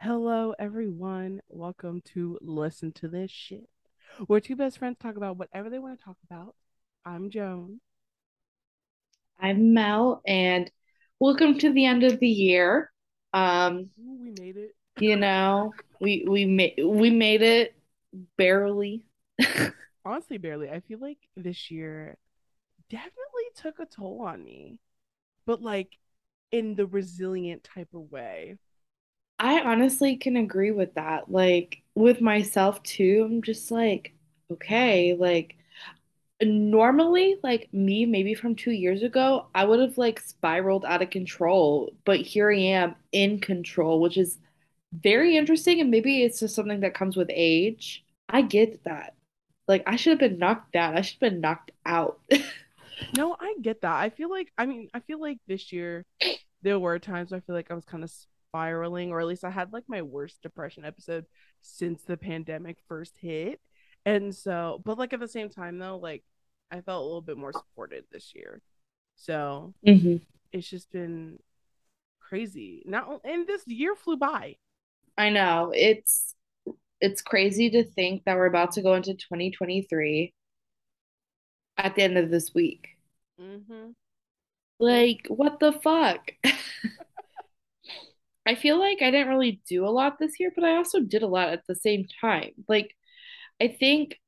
Hello, everyone. Welcome to Listen to This Shit, where two best friends talk about whatever they want to talk about. I'm Joan. I'm Mel, and welcome to the end of the year. Um, Ooh, we made it. you know, we we made we made it barely. Honestly, barely. I feel like this year definitely took a toll on me, but like in the resilient type of way. I honestly can agree with that. Like with myself too, I'm just like, okay, like normally, like me, maybe from two years ago, I would have like spiraled out of control, but here I am in control, which is very interesting. And maybe it's just something that comes with age. I get that. Like I should have been knocked down. I should have been knocked out. No, I get that. I feel like, I mean, I feel like this year there were times I feel like I was kind of spiraling, or at least I had like my worst depression episode since the pandemic first hit. And so, but like at the same time though, like I felt a little bit more supported this year. So hmm it's just been crazy. Now, and this year flew by. I know. It's it's crazy to think that we're about to go into 2023 at the end of this week. Mm-hmm. Like, what the fuck? I feel like I didn't really do a lot this year, but I also did a lot at the same time. Like, I think,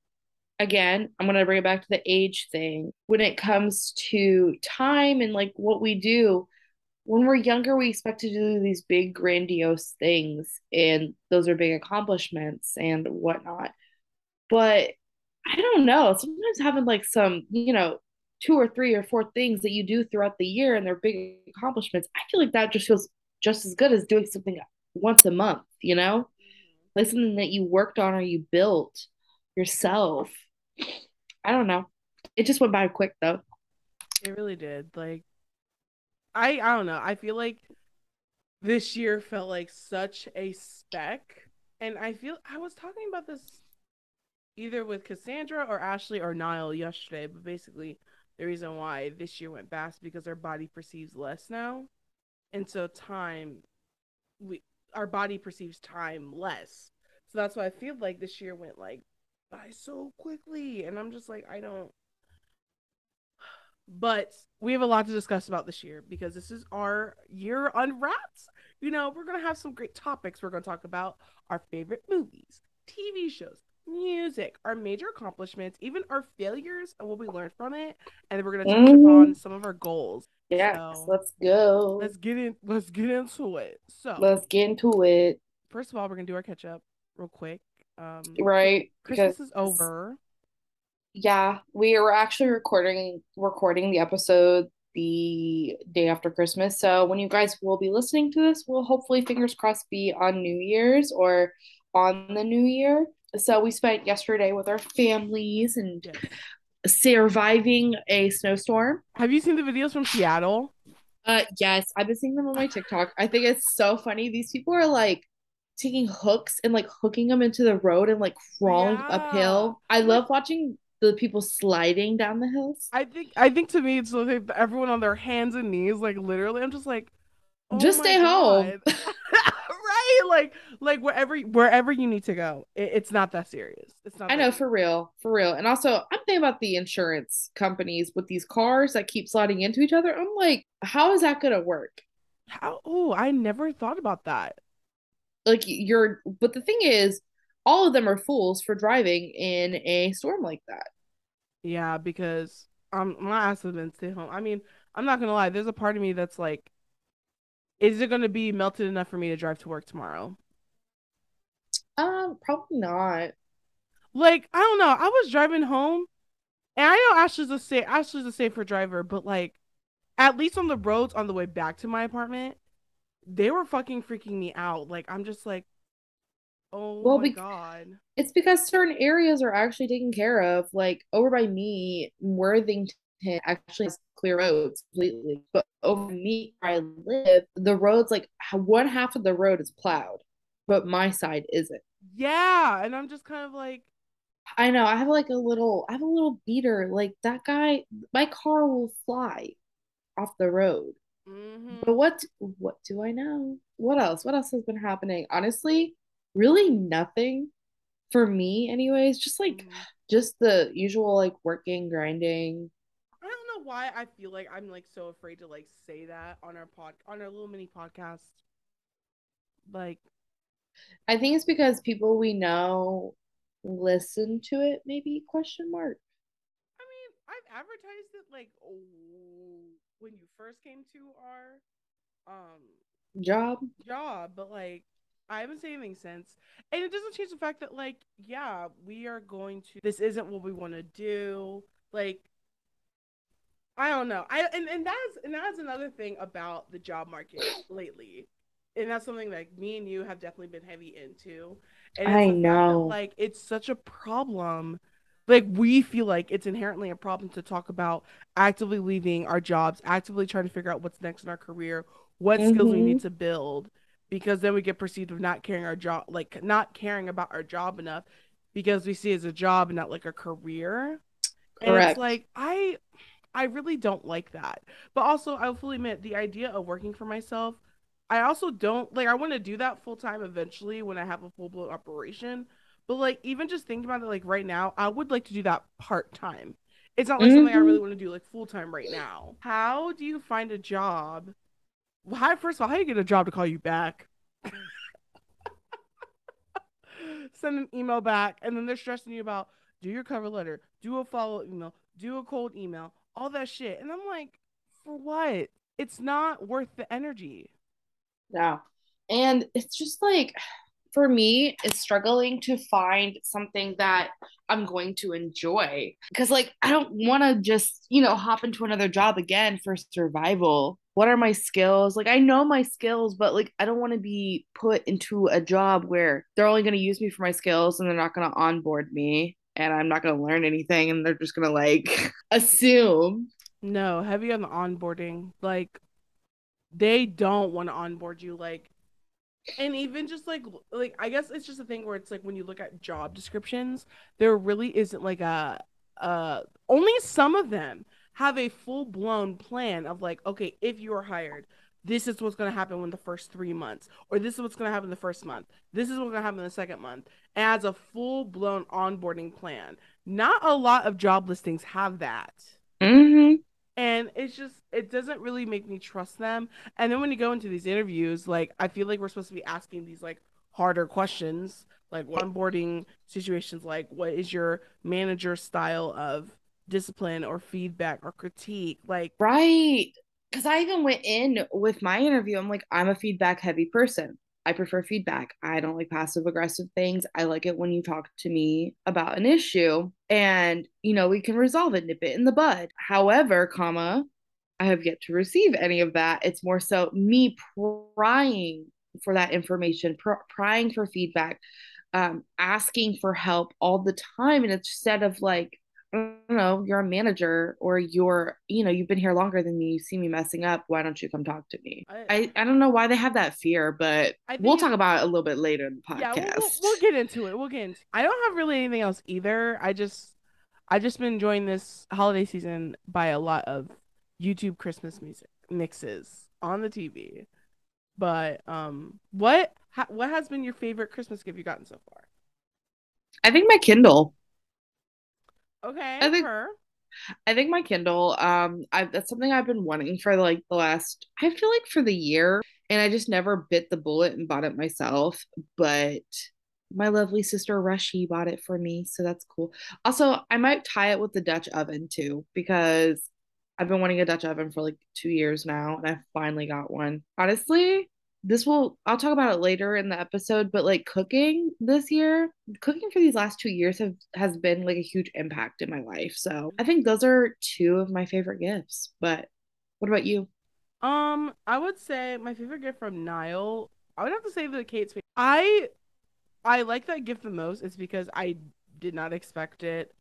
again, I'm going to bring it back to the age thing. When it comes to time and like what we do, when we're younger, we expect to do these big, grandiose things, and those are big accomplishments and whatnot. But I don't know. Sometimes having like some, you know, two or three or four things that you do throughout the year and they're big accomplishments, I feel like that just feels just as good as doing something once a month, you know? Mm-hmm. Like something that you worked on or you built yourself. I don't know. It just went by quick though. It really did. Like I, I don't know. I feel like this year felt like such a spec, and I feel I was talking about this either with Cassandra or Ashley or Niall yesterday, but basically the reason why this year went fast because our body perceives less now. And so time we our body perceives time less. So that's why I feel like this year went like by so quickly. And I'm just like, I don't but we have a lot to discuss about this year because this is our year on wraps. You know, we're gonna have some great topics. We're gonna talk about our favorite movies, TV shows, music, our major accomplishments, even our failures and what we learned from it. And then we're gonna touch Mhm. upon some of our goals. Yes, So let's go. let's get in let's get into it. So Let's get into it. first of all, we're gonna do our catch up real quick. Um Right? Christmas Because is over. Yeah, we were actually recording recording the episode the day after Christmas. So when you guys will be listening to this, we'll hopefully fingers crossed be on New Year's or on the New Year. So we spent yesterday with our families and surviving a snowstorm. Have you seen the videos from Seattle? Uh yes, I've been seeing them on my TikTok. I think it's so funny. These people are like taking hooks and like hooking them into the road and like crawling Yeah. uphill. I love watching the people sliding down the hills. I think I think to me it's like everyone on their hands and knees, like literally. I'm just like, oh Just stay home. Right? Like like wherever wherever you need to go. It, it's not that serious. It's not. I know deep. for real, for real. And also, I'm thinking about the insurance companies with these cars that keep sliding into each other. I'm like, how is that gonna work? How? Oh, I never thought about that. Like you're, but the thing is, all of them are fools for driving in a storm like that. Yeah, because um, my ass has been stay home. I mean, I'm not gonna lie. There's a part of me that's like, is it gonna be melted enough for me to drive to work tomorrow? Um, probably not. Like, I don't know. I was driving home, and I know Ashley's a safe Ashley's a safer driver, but like, at least on the roads on the way back to my apartment, they were fucking freaking me out. Like, I'm just like, oh Well, my be- god. It's because certain areas are actually taken care of. Like over by me, Worthington actually has clear roads completely. But over me where I live, the roads like one half of the road is plowed, but my side isn't. Yeah, and I'm just kind of like, I know. I have like a little, I have a little beater. Like that guy, my car will fly off the road. But Mm-hmm. what what do I know? What else? What else has been happening? Honestly, really nothing for me anyways. Just like Mm-hmm. just the usual like working, grinding. I don't know why I feel like I'm like so afraid to like say that on our pod on our little mini podcast. Like, I think it's because people we know listen to it, maybe question mark. I mean, I've advertised it like oh, when you first came to our um Job. job, but like I haven't said anything since. And it doesn't change the fact that like, yeah, we are going to this isn't what we want to do. Like I don't know. I and, and that's and that's another thing about the job market lately. And that's something that me and you have definitely been heavy into. And I fact that know. like it's such a problem. Like we feel like it's inherently a problem to talk about actively leaving our jobs, actively trying to figure out what's next in our career, what skills we Mm-hmm. need to build, because then we get perceived of not caring our job, like not caring about our job enough because we see it as a job and not like a career. And it's Correct. like I I really don't like that. But also, I'll fully admit the idea of working for myself, I also don't like, I want to do that full time eventually when I have a full blown operation. But like, even just thinking about it, like right now, I would like to do that part time. It's not like something I Mm-hmm. really want to do like full time right now. How do you find a job? How, first of all, how you get a job to call you back? Send an email back, and then they're stressing you about do your cover letter, do a follow up email, do a cold email, all that shit. And I'm like, for what? It's not worth the energy. Yeah. And it's just like for me, is struggling to find something that I'm going to enjoy. Because, like, I don't want to just, you know, hop into another job again for survival. What are my skills? Like, I know my skills, but like, I don't want to be put into a job where they're only going to use me for my skills and they're not going to onboard me and I'm not going to learn anything and they're just going to like assume. No, heavy on the onboarding. Like, they don't want to onboard you. Like, and even just like like I guess it's just a thing where it's like when you look at job descriptions, there really isn't like a uh only some of them have a full blown plan of like, okay, if you are hired, this is what's gonna happen in the first three months, or this is what's gonna happen in the first month, this is what's gonna happen in the second month, as a full blown onboarding plan. Not a lot of job listings have that Mm-hmm. And it's just it doesn't really make me trust them and then when you go into these interviews like i feel like we're supposed to be asking these like harder questions like onboarding situations like what is your manager style of discipline or feedback or critique like Right. Because I even went in with my interview. I'm like, I'm a feedback heavy person. I prefer feedback. I don't like passive aggressive things. I like it when you talk to me about an issue and, you know, we can resolve it, nip it in the bud. However, comma, I have yet to receive any of that. It's more so me prying for that information, pr- prying for feedback, um, asking for help all the time. And instead of like, I don't know, you're a manager or you're, you know, you've been here longer than me, you see me messing up, why don't you come talk to me? i I, I don't know why they have that fear, but we'll talk about it a little bit later in the podcast. yeah we'll, we'll, we'll get into it we'll get into i don't have really anything else either i just i just been enjoying this holiday season by a lot of youtube christmas music mixes on the tv But um, what ha- what has been your favorite Christmas gift you've gotten so far? I think my Kindle. Okay, I think her. I think my Kindle, um, I that's something I've been wanting for like the last, I feel like for the year, and I just never bit the bullet and bought it myself. But my lovely sister Rushy bought it for me, so that's cool. Also, I might tie it with the Dutch oven too, because I've been wanting a Dutch oven for like two years now, and I finally got one. Honestly, this will, I'll talk about it later in the episode, but like cooking this year, cooking for these last two years have has been like a huge impact in my life. So I think those are two of my favorite gifts. But what about you? Um, I would say my favorite gift from Niall. I would have to say the Kate Spade. I I like that gift the most. It's because I did not expect it.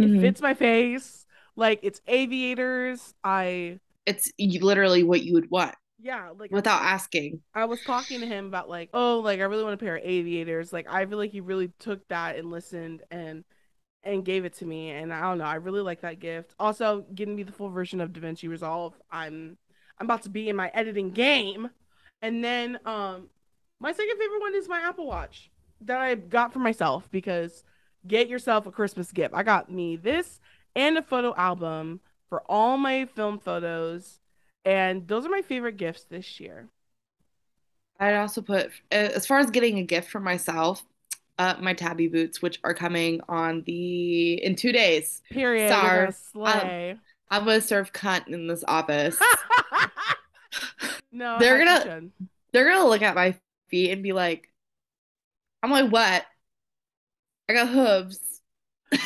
It Mm-hmm. fits my face. Like it's aviators. I It's literally what you would want yeah, like without asking. I was talking to him about like, oh, like I really want a pair of aviators. Like I feel like he really took that and listened and and gave it to me, and I don't know. I really like that gift. Also, getting me the full version of DaVinci Resolve. I'm I'm about to be in my editing game, and then um, my second favorite one is my Apple Watch that I got for myself because get yourself a Christmas gift. I got me this and a photo album for all my film photos, and those are my favorite gifts this year. I'd also put, as far as getting a gift for myself, uh, my Tabi boots, which are coming on the in two days. Period. Sorry, slay. I'm, I'm gonna serve cunt in this office. no, they're gonna they're gonna look at my feet and be like, I'm like, what? I got hooves.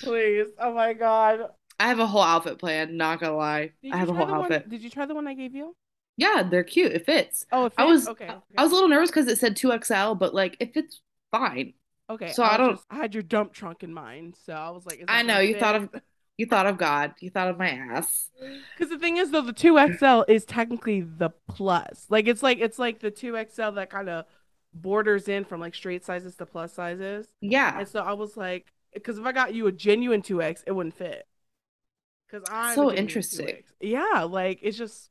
Please. Oh my god. I have a whole outfit planned, not gonna lie. I have a whole outfit. One, did you try the one I gave you? Yeah, they're cute. It fits. Oh, it fits? I was okay, okay. I was a little nervous because it said 2XL, but like it fits fine. Okay. So I, I don't just, I had your dump trunk in mind. So I was like, I know you fit? thought of you thought of God. You thought of my ass. Because the thing is though, the 2XL is technically the plus. Like it's like it's like the 2XL that kind of borders in from like straight sizes to plus sizes. Yeah. And so I was like, because if I got you a genuine 2X, it wouldn't fit. Because I'm so interesting. Yeah, like it's just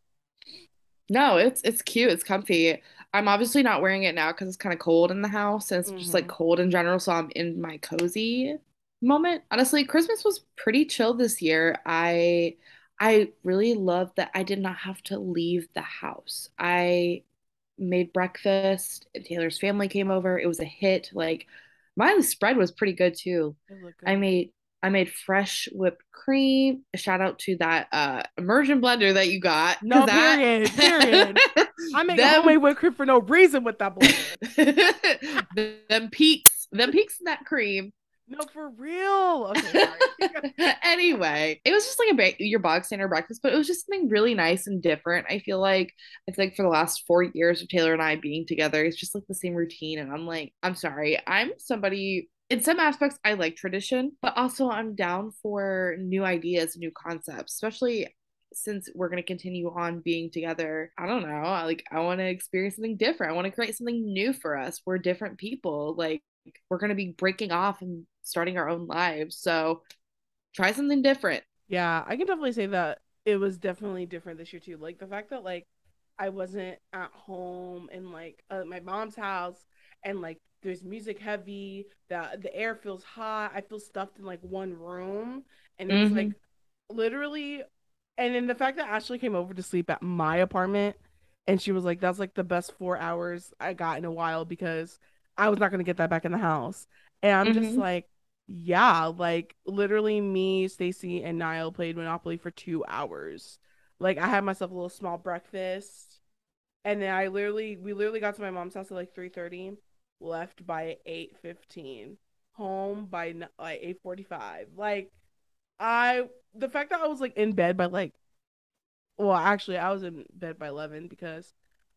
no, it's it's cute. It's comfy. I'm obviously not wearing it now because it's kind of cold in the house and it's mm-hmm. just like mm-hmm. cold in general. So I'm in my cozy moment. Honestly, Christmas was pretty chill this year. I I really loved that I did not have to leave the house. I made breakfast Taylor's family came over. It was a hit. Like my spread was pretty good too. Good. I made I made fresh whipped cream. A shout out to that uh immersion blender that you got. No period. That... period. I make them... homemade whipped cream for no reason with that blender. them peaks, them peaks in that cream no, for real. Okay, anyway, it was just like a ba- your bog standard breakfast, but it was just something really nice and different. I feel like I feel like for the last four years of Taylor and I being together, it's just like the same routine. And I'm like, I'm sorry, I'm somebody in some aspects I like tradition, but also I'm down for new ideas, new concepts, especially since we're going to continue on being together, I don't know, like I want to experience something different. I want to create something new for us. We're different people. Like we're going to be breaking off and starting our own lives. So try something different. Yeah, I can definitely say that it was definitely different this year too. Like the fact that like I wasn't at home in like uh, my mom's house and like there's music heavy, the the air feels hot. I feel stuffed in like one room and it's mm-hmm. like literally and then the fact that Ashley came over to sleep at my apartment and she was like that's like the best 4 hours I got in a while because I was not going to get that back in the house. And I'm mm-hmm. just like, yeah, like literally me, Stacy, and Niall played Monopoly for two hours. Like I had myself a little small breakfast. And then I literally we literally got to my mom's house at like 3:30, left by 8:15, home by like 8:45. Like I the fact that I was like in bed by like well, actually I was in bed by 11 because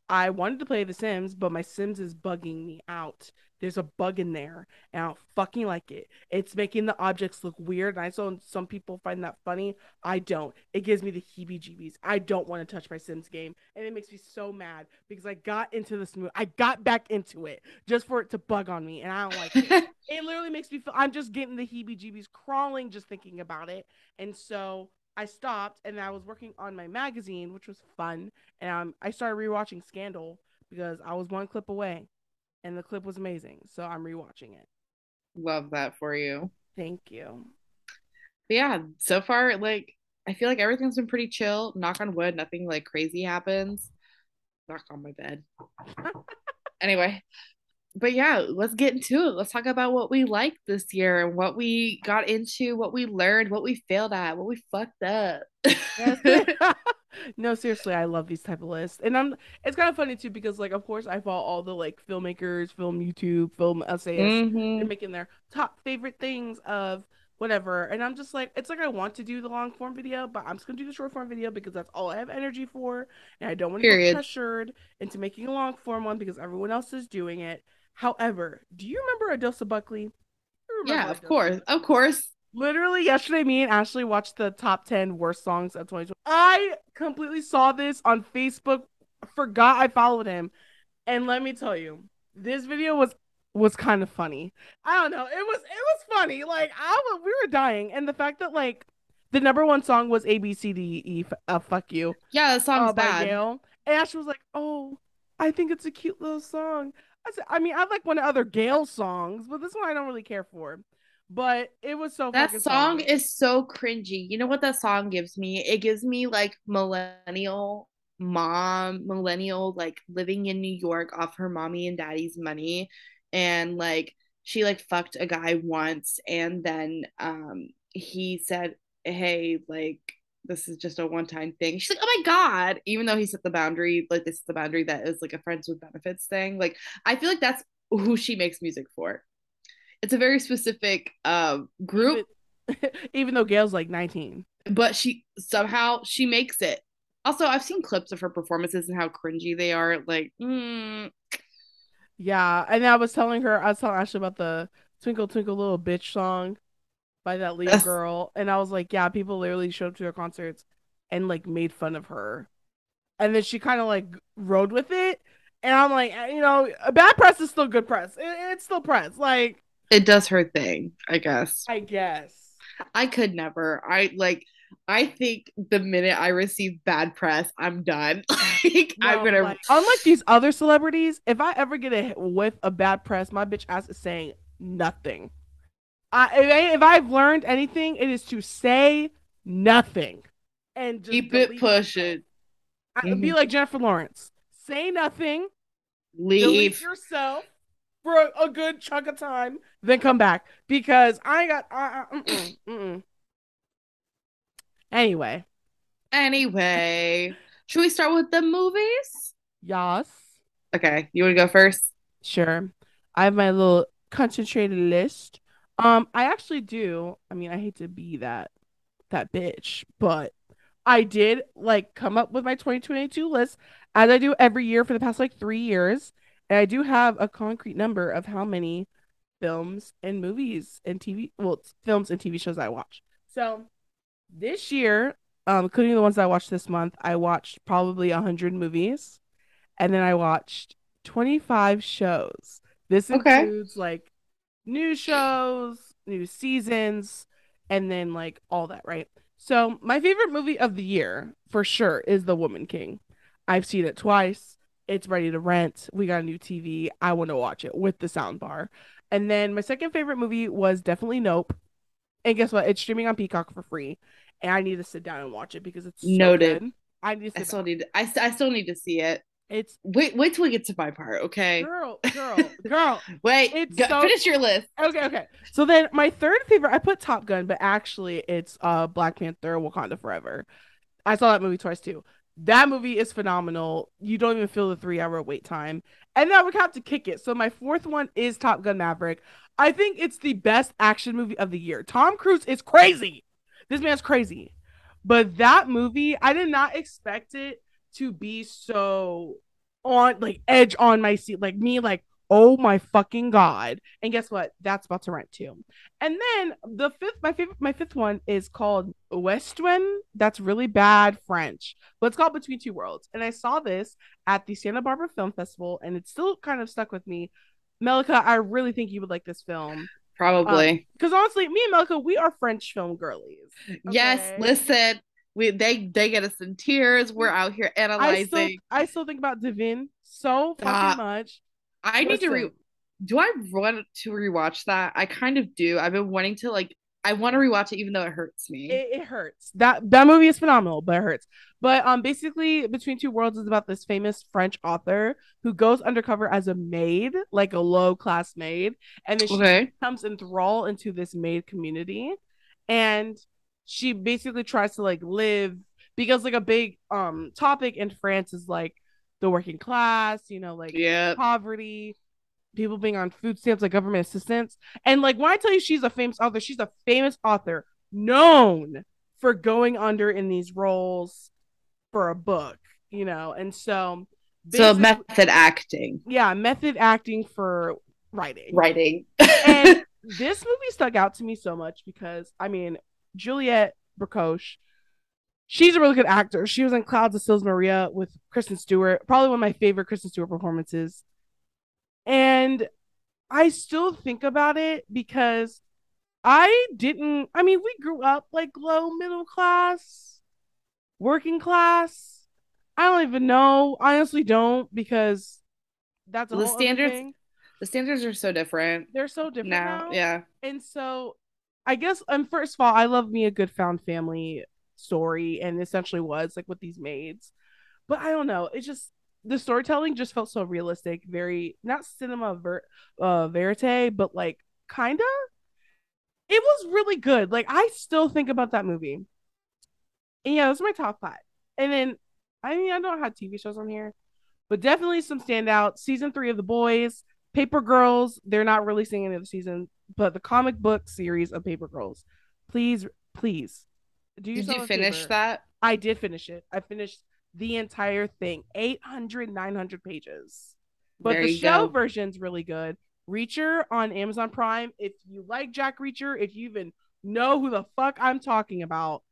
I wanted to play The Sims, but my Sims is bugging me out. There's a bug in there, and I don't fucking like it. It's making the objects look weird, and I saw some people find that funny. I don't. It gives me the heebie-jeebies. I don't want to touch my Sims game, and it makes me so mad because I got into this mood. I got back into it just for it to bug on me, and I don't like it. it literally makes me feel. I'm just getting the heebie-jeebies crawling just thinking about it, and so I stopped and I was working on my magazine, which was fun. And um, I started rewatching Scandal because I was one clip away and the clip was amazing. So I'm rewatching it. Love that for you. Thank you. But yeah, so far, like, I feel like everything's been pretty chill. Knock on wood, nothing like crazy happens. Knock on my bed. anyway, but yeah, let's get into it. Let's talk about what we liked this year and what we got into, what we learned, what we failed at, what we fucked up. no, seriously, I love these type of lists, and I'm. It's kind of funny too because, like, of course, I follow all the like filmmakers, film YouTube, film essayists. Mm-hmm. They're making their top favorite things of whatever, and I'm just like, it's like I want to do the long form video, but I'm just gonna do the short form video because that's all I have energy for, and I don't want to get pressured into making a long form one because everyone else is doing it. However, do you remember Adosa Buckley? Yeah, of course. Of course. Literally yesterday, me and Ashley watched the top 10 worst songs of 2020. I completely saw this on Facebook, forgot I followed him. And let me tell you, this video was was kind of funny. I don't know. It was it was funny. Like I was, we were dying, and the fact that like the number one song was A B C D E. Uh, fuck you. Yeah, the song's uh, bad. Gayle. And Ashley was like, "Oh, I think it's a cute little song." I said, "I mean, I like one of other Gayle songs, but this one I don't really care for." But it was so. That song funny. is so cringy. You know what that song gives me? It gives me like millennial mom, millennial like living in New York off her mommy and daddy's money, and like she like fucked a guy once, and then um he said, "Hey, like." This is just a one time thing. She's like, oh my God. Even though he set the boundary, like this is the boundary that is like a friends with benefits thing. Like, I feel like that's who she makes music for. It's a very specific um, group. Even, even though Gayle's like 19. But she somehow she makes it. Also, I've seen clips of her performances and how cringy they are. Like, mm. yeah. And I was telling her, I was telling Ashley about the Twinkle Twinkle Little Bitch song by that Leo girl, and I was like, yeah, people literally showed up to her concerts and like made fun of her, and then she kind of like rode with it, and I'm like, you know, bad press is still good press. It, it's still press, like it does her thing, I guess. I guess I could never. I like. I think the minute I receive bad press, I'm done. like no, I'm gonna. Like, unlike these other celebrities, if I ever get a with a bad press, my bitch ass is saying nothing. I, if I've learned anything, it is to say nothing and keep it pushing. Mm-hmm. Be like Jennifer Lawrence. Say nothing. Leave yourself for a, a, good chunk of time, then come back because I got. Uh, mm-mm, mm-mm. Anyway. Anyway, should we start with the movies? Yes. Okay, you want to go first? Sure. I have my little concentrated list. Um, I actually do. I mean, I hate to be that that bitch, but I did like come up with my 2022 list as I do every year for the past like three years. And I do have a concrete number of how many films and movies and TV well films and TV shows I watch. So this year, um, including the ones I watched this month, I watched probably a hundred movies, and then I watched 25 shows. This okay. includes like new shows, new seasons, and then like all that, right? So, my favorite movie of the year for sure is The Woman King. I've seen it twice. It's ready to rent. We got a new TV. I want to watch it with the sound bar. And then my second favorite movie was definitely Nope. And guess what? It's streaming on Peacock for free. And I need to sit down and watch it because it's so noted. Good. I need to I still down. need to, I, I still need to see it. It's wait, wait till we get to my part, okay? Girl, girl, girl. wait, it's go, so... finish your list. Okay, okay. So then my third favorite, I put Top Gun, but actually it's uh Black Panther: Wakanda Forever. I saw that movie twice too. That movie is phenomenal. You don't even feel the three hour wait time. And then I would have to kick it. So my fourth one is Top Gun Maverick. I think it's the best action movie of the year. Tom Cruise is crazy. This man's crazy. But that movie, I did not expect it to be so on like edge on my seat, like me, like oh my fucking god. And guess what? That's about to rent too. And then the fifth, my favorite, my fifth one is called Westwind. That's really bad French, but it's called Between Two Worlds. And I saw this at the Santa Barbara Film Festival, and it's still kind of stuck with me. Melika, I really think you would like this film. Probably. Because um, honestly, me and Melika, we are French film girlies. Okay? Yes, listen, we they they get us in tears. We're out here analyzing. I still, I still think about Devin so fucking uh, much. I Listen. need to re. Do I want to rewatch that? I kind of do. I've been wanting to like. I want to rewatch it, even though it hurts me. It, it, hurts. That that movie is phenomenal, but it hurts. But um, basically, Between Two Worlds is about this famous French author who goes undercover as a maid, like a low class maid, and then she okay. comes enthralled into this maid community, and she basically tries to like live because like a big um topic in France is like the working class, you know, like yeah. poverty, people being on food stamps, like government assistance. And like when I tell you she's a famous author, she's a famous author known for going under in these roles for a book, you know. And so so method acting. Yeah, method acting for writing. Writing. and this movie stuck out to me so much because I mean, Juliette Binoche. She's a really good actor. She was in Clouds of Sils Maria with Kristen Stewart, probably one of my favorite Kristen Stewart performances. And I still think about it because I didn't I mean we grew up like low middle class, working class. I don't even know. I honestly don't because that's a the standards the standards are so different They're so different now. now. Yeah. And so I guess um first of all, I love me a good found family story and essentially was like with these maids. But I don't know. It's just the storytelling just felt so realistic, very not cinema ver- uh verite, but like kinda. It was really good. Like I still think about that movie. And yeah, those are my top five. And then I mean I don't have TV shows on here, but definitely some standout. Season three of The Boys, Paper Girls. They're not releasing any of the season, but the comic book series of Paper Girls. Please, please, do Did you finish favor. that? I did finish it. I finished the entire thing, 800, 900 pages. But There the show go. version's really good. Reacher on Amazon Prime. If you like Jack Reacher, if you even know who the fuck I'm talking about,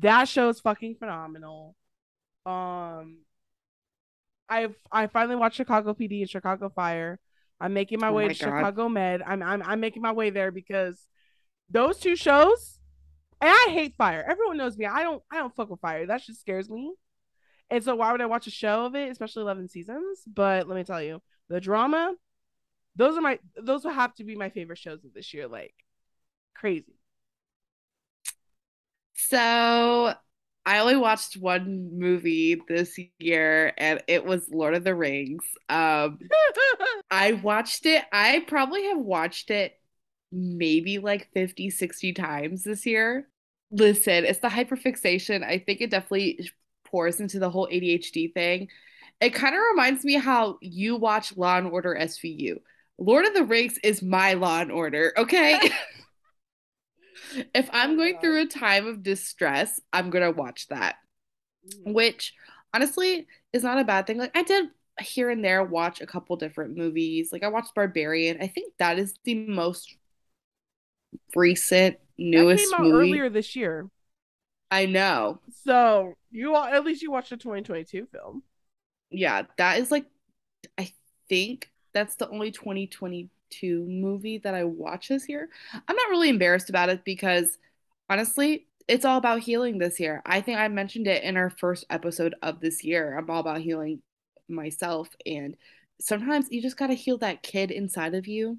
that show's fucking phenomenal. Um, I've I finally watched Chicago PD and Chicago Fire. I'm making my Oh way my to God. Chicago Med. I'm I'm I'm making my way there because those two shows, and I hate Fire. Everyone knows me. I don't I don't fuck with Fire. That just scares me. And so why would I watch a show of it, especially 11 seasons? But let me tell you, the drama, those are my those will have to be my favorite shows of this year. Like crazy. So I only watched one movie this year and it was Lord of the Rings. Um I watched it. I probably have watched it maybe like 50, 60 times this year. Listen, it's the hyperfixation. I think it definitely pours into the whole ADHD thing. It kind of reminds me how you watch Law and Order SVU. Lord of the Rings is my Law and Order, okay? if I'm going through a time of distress, I'm gonna watch that Mhm. which honestly is not a bad thing. Like I did here and there watch a couple different movies. Like I watched Barbarian. I think that is the most recent, that newest came out movie. earlier this year. I know. So you all at least you watched a 2022 film. Yeah, that is like I think that's the only 2022 movie that I watch this year. I'm not really embarrassed about it because honestly, it's all about healing this year. I think I mentioned it in our first episode of this year. I'm all about healing myself and sometimes you just got to heal that kid inside of you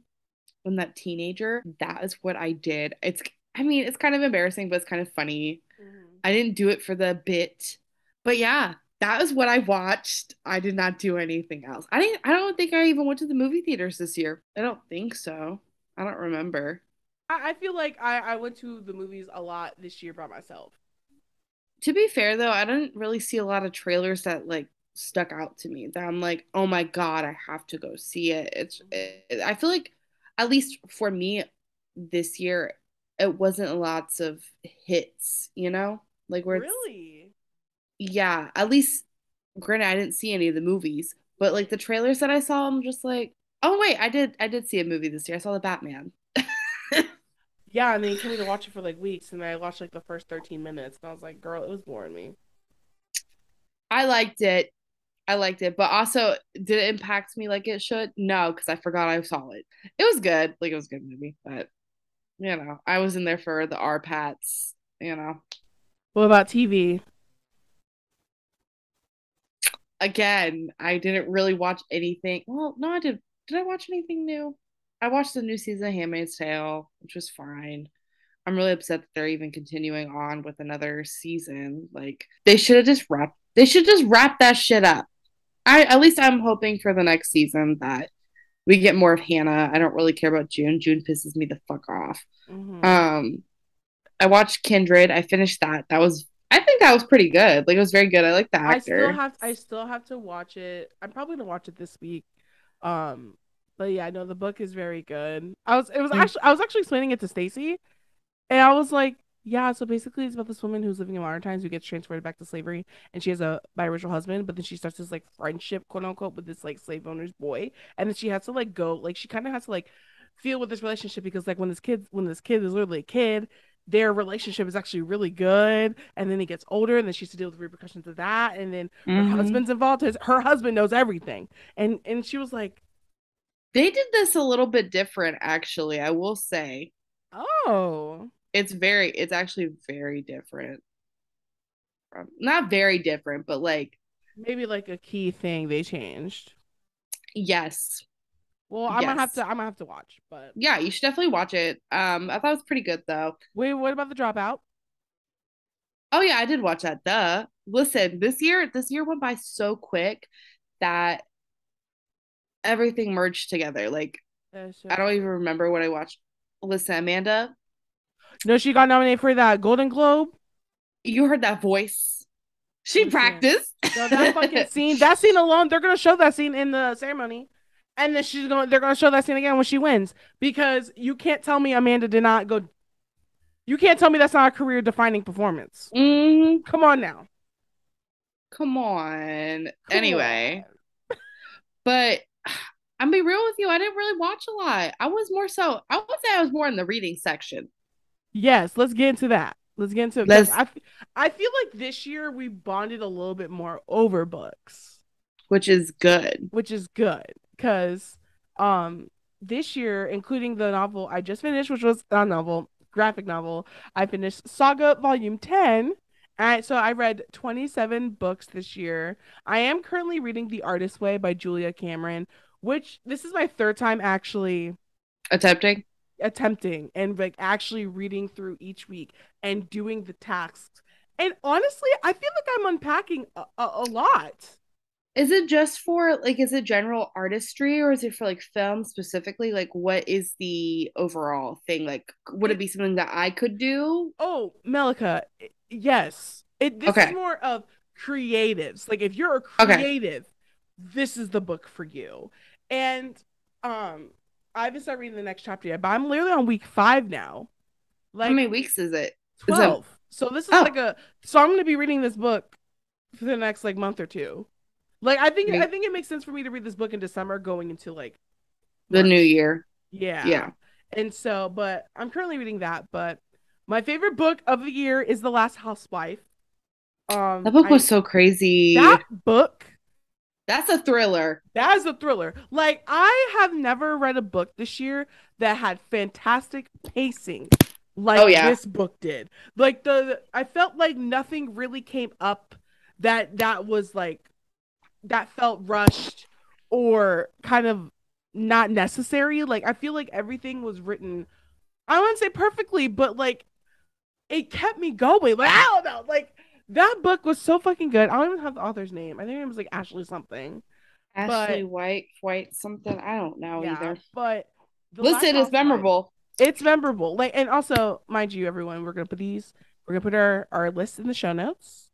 and that teenager. That is what I did. It's I mean, it's kind of embarrassing, but it's kind of funny. Mm-hmm. I didn't do it for the bit. But yeah, that was what I watched. I did not do anything else. I didn't I don't think I even went to the movie theaters this year. I don't think so. I don't remember. I, I feel like I, I went to the movies a lot this year by myself. To be fair though, I didn't really see a lot of trailers that like stuck out to me that I'm like, "Oh my God, I have to go see it." It's it, I feel like at least for me this year it wasn't lots of hits, you know? Like where Really? Yeah, at least granted I didn't see any of the movies, but like the trailers that I saw, I'm just like, oh wait, I did I did see a movie this year. I saw the Batman. Yeah, and then you told me to watch it for like weeks, and I watched like the first 13 minutes, and I was like, girl, it was boring me. I liked it. I liked it, but also did it impact me like it should? No, because I forgot I saw it. It was good, like it was a good movie, but you know, I was in there for the R Pats, you know. What about TV? Again, I didn't really watch anything. Well, no, I did. Did I watch anything new? I watched the new season of Handmaid's Tale, which was fine. I'm really upset that they're even continuing on with another season. Like they should have just wrapped. They should just wrap that shit up. I at least I'm hoping for the next season that we get more of Hannah. I don't really care about June. June pisses me the fuck off. Mhm. Um, I watched Kindred. I finished that. That was. Think that was pretty good. Like it was very good. I like the actor. I still have I still have to watch it. I'm probably gonna watch it this week. Um, but yeah, I know the book is very good. I was it was Mm. actually I was actually explaining it to Stacy, and I was like, yeah, so basically it's about this woman who's living in modern times who gets transferred back to slavery, and she has a biracial husband, but then she starts this like friendship, quote unquote, with this like slave owner's boy, and then she has to like go like she kind of has to like feel with this relationship because like when this kid when this kid is literally a kid their relationship is actually really good and then he gets older and then she has to deal with the repercussions of that and then her Mhm. husband's involved his her husband knows everything and and she was like They did this a little bit different, actually. I will say Oh. it's very, it's actually very different. from Not very different, but like, Maybe like a key thing they changed. yes, Well, I'm gonna have to I'm gonna have to watch, but yeah, you should definitely watch it. Um, I thought it was pretty good though. wait, what about the dropout? Oh yeah, I did watch that. Duh. Listen, this year, this year went by so quick that everything merged together. Like so- I don't even remember what I watched. Listen, Amanda, No, she got nominated for that Golden Globe. you heard that voice. She Listen. practiced. So that fucking scene, that scene alone, they're gonna show that scene in the ceremony, and then she's going, they're gonna show that scene again when she wins because you can't tell me Amanda did not go. You can't tell me that's not a career defining performance. Mm, Come on now. come on. Come anyway, on. but I'm be real with you. I didn't really watch a lot. I was more so. I would say I was more in the reading section. Yes, let's get into that. Let's get into it. Let's- I, I feel like this year we bonded a little bit more over books. which is good. which is good because um this year including the novel i just finished which was a novel graphic novel i finished saga volume 10 and so i read 27 books this year. I am currently reading the artist's way by julia cameron which this is my third time actually Attempting. attempting and like actually reading through each week and doing the tasks. And honestly i feel like i'm unpacking a, a, a lot Is it just for like is it general artistry or is it for like film specifically? Like what is the overall thing? Like would it be something that I could do? Oh, Melika, yes. It this Okay. is more of creatives. Like if you're a Okay. creative, this is the book for you. And um I haven't started reading the next chapter yet, but I'm literally on week five now. Like How many weeks is it- twelve. So this is Oh. like a so I'm gonna be reading this book for the next like month or two. Like I think Right. I think it makes sense for me to read this book in December going into like The new year. Yeah. Yeah. And so, but I'm currently reading that. But my favorite book of the year is The Last Housewife. Um, That book I- was so crazy. that book. That's a thriller. That is a thriller. Like I have never read a book this year that had fantastic pacing like Oh, yeah. this book did. Like the I felt like nothing really came up that that was like that felt rushed or kind of not necessary. Like I feel like everything was written I wouldn't say perfectly, but like it kept me going. Like I don't know. Like that book was so fucking good. I don't even have the author's name. I think it was like Ashley something. Ashley White, White something. I don't know yeah, either. but Listen, it's memorable. It's memorable. Like, and also, mind you, everyone, we're gonna put these. We're gonna put our our list in the show notes.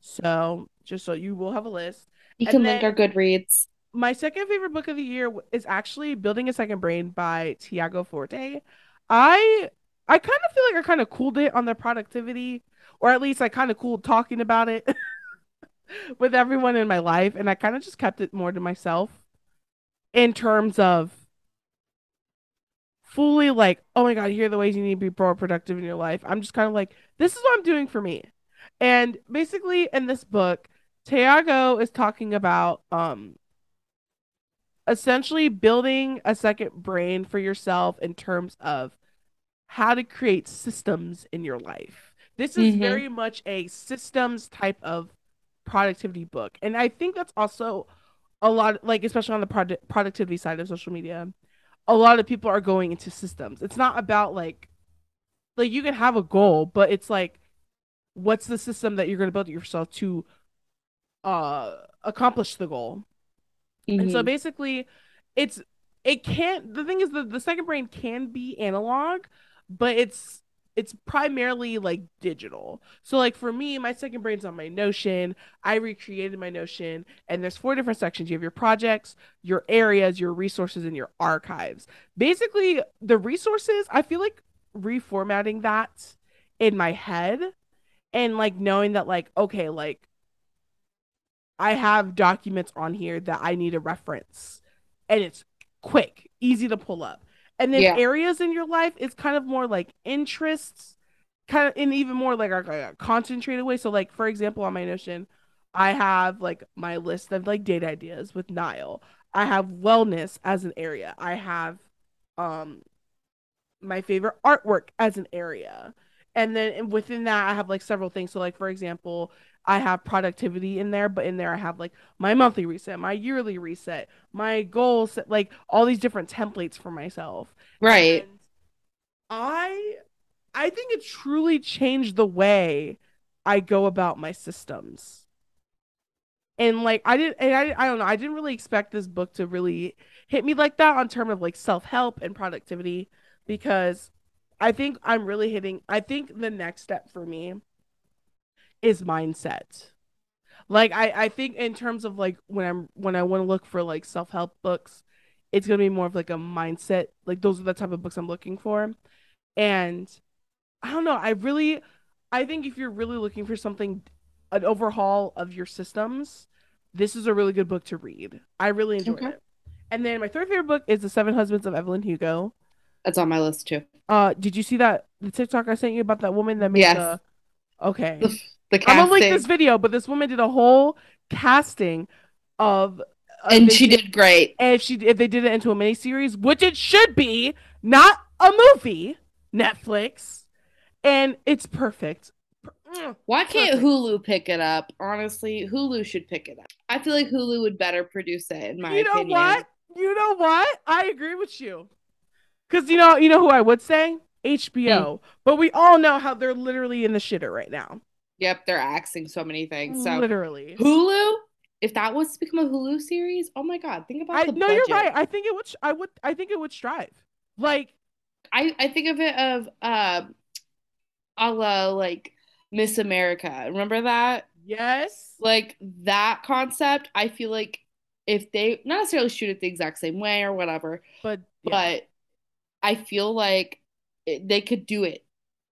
So just so you will have a list. You can link our Goodreads. My second favorite book of the year is actually Building a Second Brain by Tiago Forte. I I kind of feel like I kind of cooled it on the productivity, or at least I kind of cooled talking about it with everyone in my life, and I kind of just kept it more to myself in terms of fully like, oh my god, here are the ways you need to be more productive in your life. I'm just kind of like, this is what I'm doing for me. And basically in this book, Tiago is talking about um essentially building a second brain for yourself in terms of how to create systems in your life. This is Mhm. very much a systems type of productivity book. And I think that's also a lot like especially on the product productivity side of social media. A lot of people are going into systems. It's not about like like you can have a goal, but it's like what's the system that you're going to build yourself to uh accomplish the goal. And so Mhm. basically, it's it can't. The thing is, the the second brain can be analog, but it's it's primarily like digital. So like for me, my second brain's on my Notion. I recreated my Notion, and there's four different sections. You have your projects, your areas, your resources, and your archives. Basically, the resources. I feel like reformatting that in my head, and like knowing that like okay, like I have documents on here that I need a reference and it's quick, easy to pull up. And then Yeah. areas in your life is kind of more like interests, kind of in even more like a, a concentrated way. So like for example, on my Notion, I have like my list of like date ideas with Niall. I have wellness as an area. I have um my favorite artwork as an area. And then within that I have like several things. So like for example, I have productivity in there, but in there I have like my monthly reset, my yearly reset, my goals, like all these different templates for myself. Right. And I I think it truly changed the way I go about my systems. And like I didn't and I I don't know, I didn't really expect this book to really hit me like that on term of like self-help and productivity because I think I'm really hitting I think the next step for me is mindset. Like I I think in terms of like when I'm when I want to look for like self-help books, it's to be more of like a mindset. Like those are the type of books I'm looking for. And I don't know, I really I think if you're really looking for something an overhaul of your systems, this is a really good book to read. I really enjoyed okay. it. And then my third favorite book is The Seven Husbands of Evelyn Hugo. That's on my list too. Uh, did you see that the TikTok I sent you about that woman that made yes. the Okay. The, the casting. I'm gonna link this video, but this woman did a whole casting of and she did, did great. And if she if they did it into a mini series, which it should be, not a movie, Netflix, and it's perfect. Why can't Hulu pick it up? Honestly, Hulu should pick it up. I feel like Hulu would better produce it in my you know opinion. what? You know what? I agree with you. Cause you know, you know who I would say? HBO. Mm. But we all know how they're literally in the shitter right now. Yep, they're axing so many things. So literally. Hulu, if that was to become a Hulu series, oh my god, think about I, the No, budget. you're right. I think it would I would I think it would strive. Like I I think of it of uh a la like Miss America. Remember that? Yes. Like that concept, I feel like if they not necessarily shoot it the exact same way or whatever, but yeah. but I feel like it, they could do it.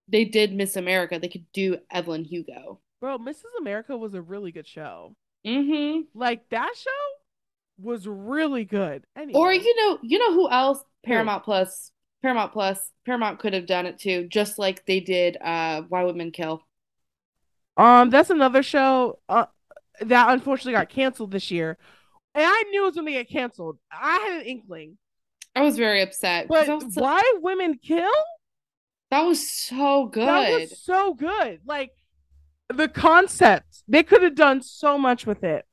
They did Miss America. They could do Evelyn Hugo. Bro, Mrs. America was a really good show. Mm-hmm. Like that show was really good. Anyway. Or you know, you know who else? Paramount? Plus. Paramount Plus. Paramount could have done it too, just like they did uh Why Women Kill. Um, that's another show uh, that unfortunately got canceled this year. And I knew it was gonna get canceled. I had an inkling. I was very upset. But so... Why Women Kill? That was so good. That was so good. Like the concept, they could have done so much with it.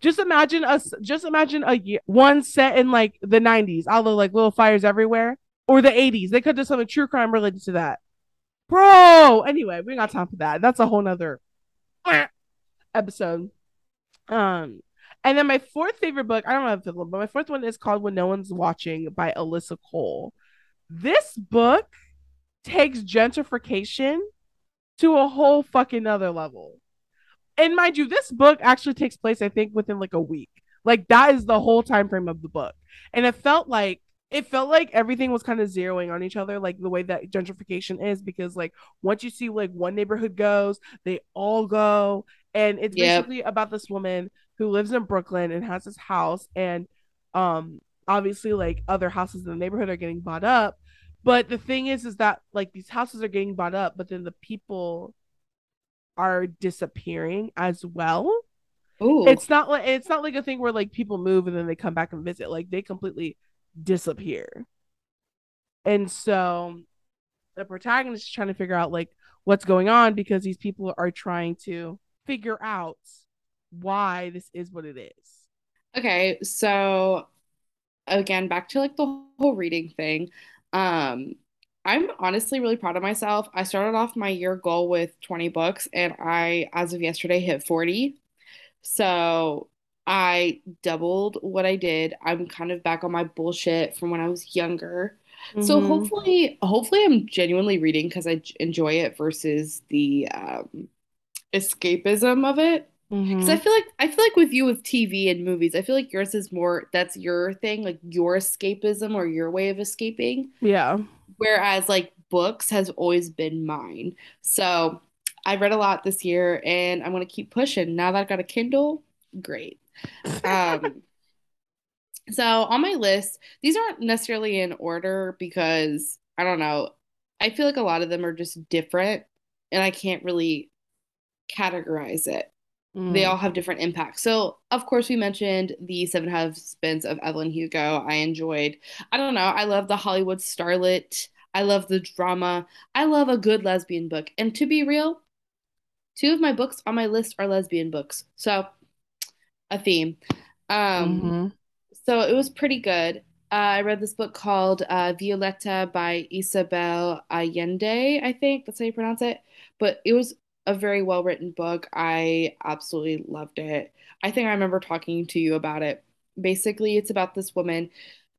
Just imagine us. Just imagine a year, one set in like the '90s, all the like little fires everywhere, or the '80s. They could do something true crime related to that, bro. Anyway, we got time for that. That's a whole nother episode. Um, and then my fourth favorite book, I don't know if it's, but my fourth one is called When No One's Watching by Alyssa Cole. This book takes gentrification to a whole fucking other level. And mind you, this book actually takes place, I think, within like a week. Like that is the whole time frame of the book. And it felt like it felt like everything was kind of zeroing on each other, like the way that gentrification is, because like once you see like one neighborhood goes, they all go. And it's yep. basically about this woman who lives in Brooklyn and has this house and um obviously like other houses in the neighborhood are getting bought up but the thing is, is that like these houses are getting bought up, but then the people are disappearing as well. Ooh. It's not like it's not like a thing where like people move and then they come back and visit. Like they completely disappear. And so the protagonist is trying to figure out like what's going on because these people are trying to figure out why this is what it is. Okay, so again, back to like the whole reading thing. Um, I'm honestly really proud of myself. I started off my year goal with 20 books and I, as of yesterday, hit 40. So I doubled what I did. I'm kind of back on my bullshit from when I was younger. Mm-hmm. So hopefully, hopefully I'm genuinely reading because I enjoy it versus the um, escapism of it. Because mm-hmm. I feel like I feel like with you with TV and movies, I feel like yours is more that's your thing, like your escapism or your way of escaping. Yeah. Whereas like books has always been mine. So I read a lot this year and I'm gonna keep pushing. Now that I've got a Kindle, great. Um so on my list, these aren't necessarily in order because I don't know. I feel like a lot of them are just different and I can't really categorize it. They all have different impacts. So, of course, we mentioned the Seven Husbands of Evelyn Hugo. I enjoyed. I don't know. I love the Hollywood starlet. I love the drama. I love a good lesbian book. And to be real, two of my books on my list are lesbian books. So, a theme. Um, Mm-hmm. so it was pretty good. Uh, I read this book called uh, Violeta by Isabel Allende, I think that's how you pronounce it. But it was a very well written book. I absolutely loved it. I think I remember talking to you about it. Basically, it's about this woman.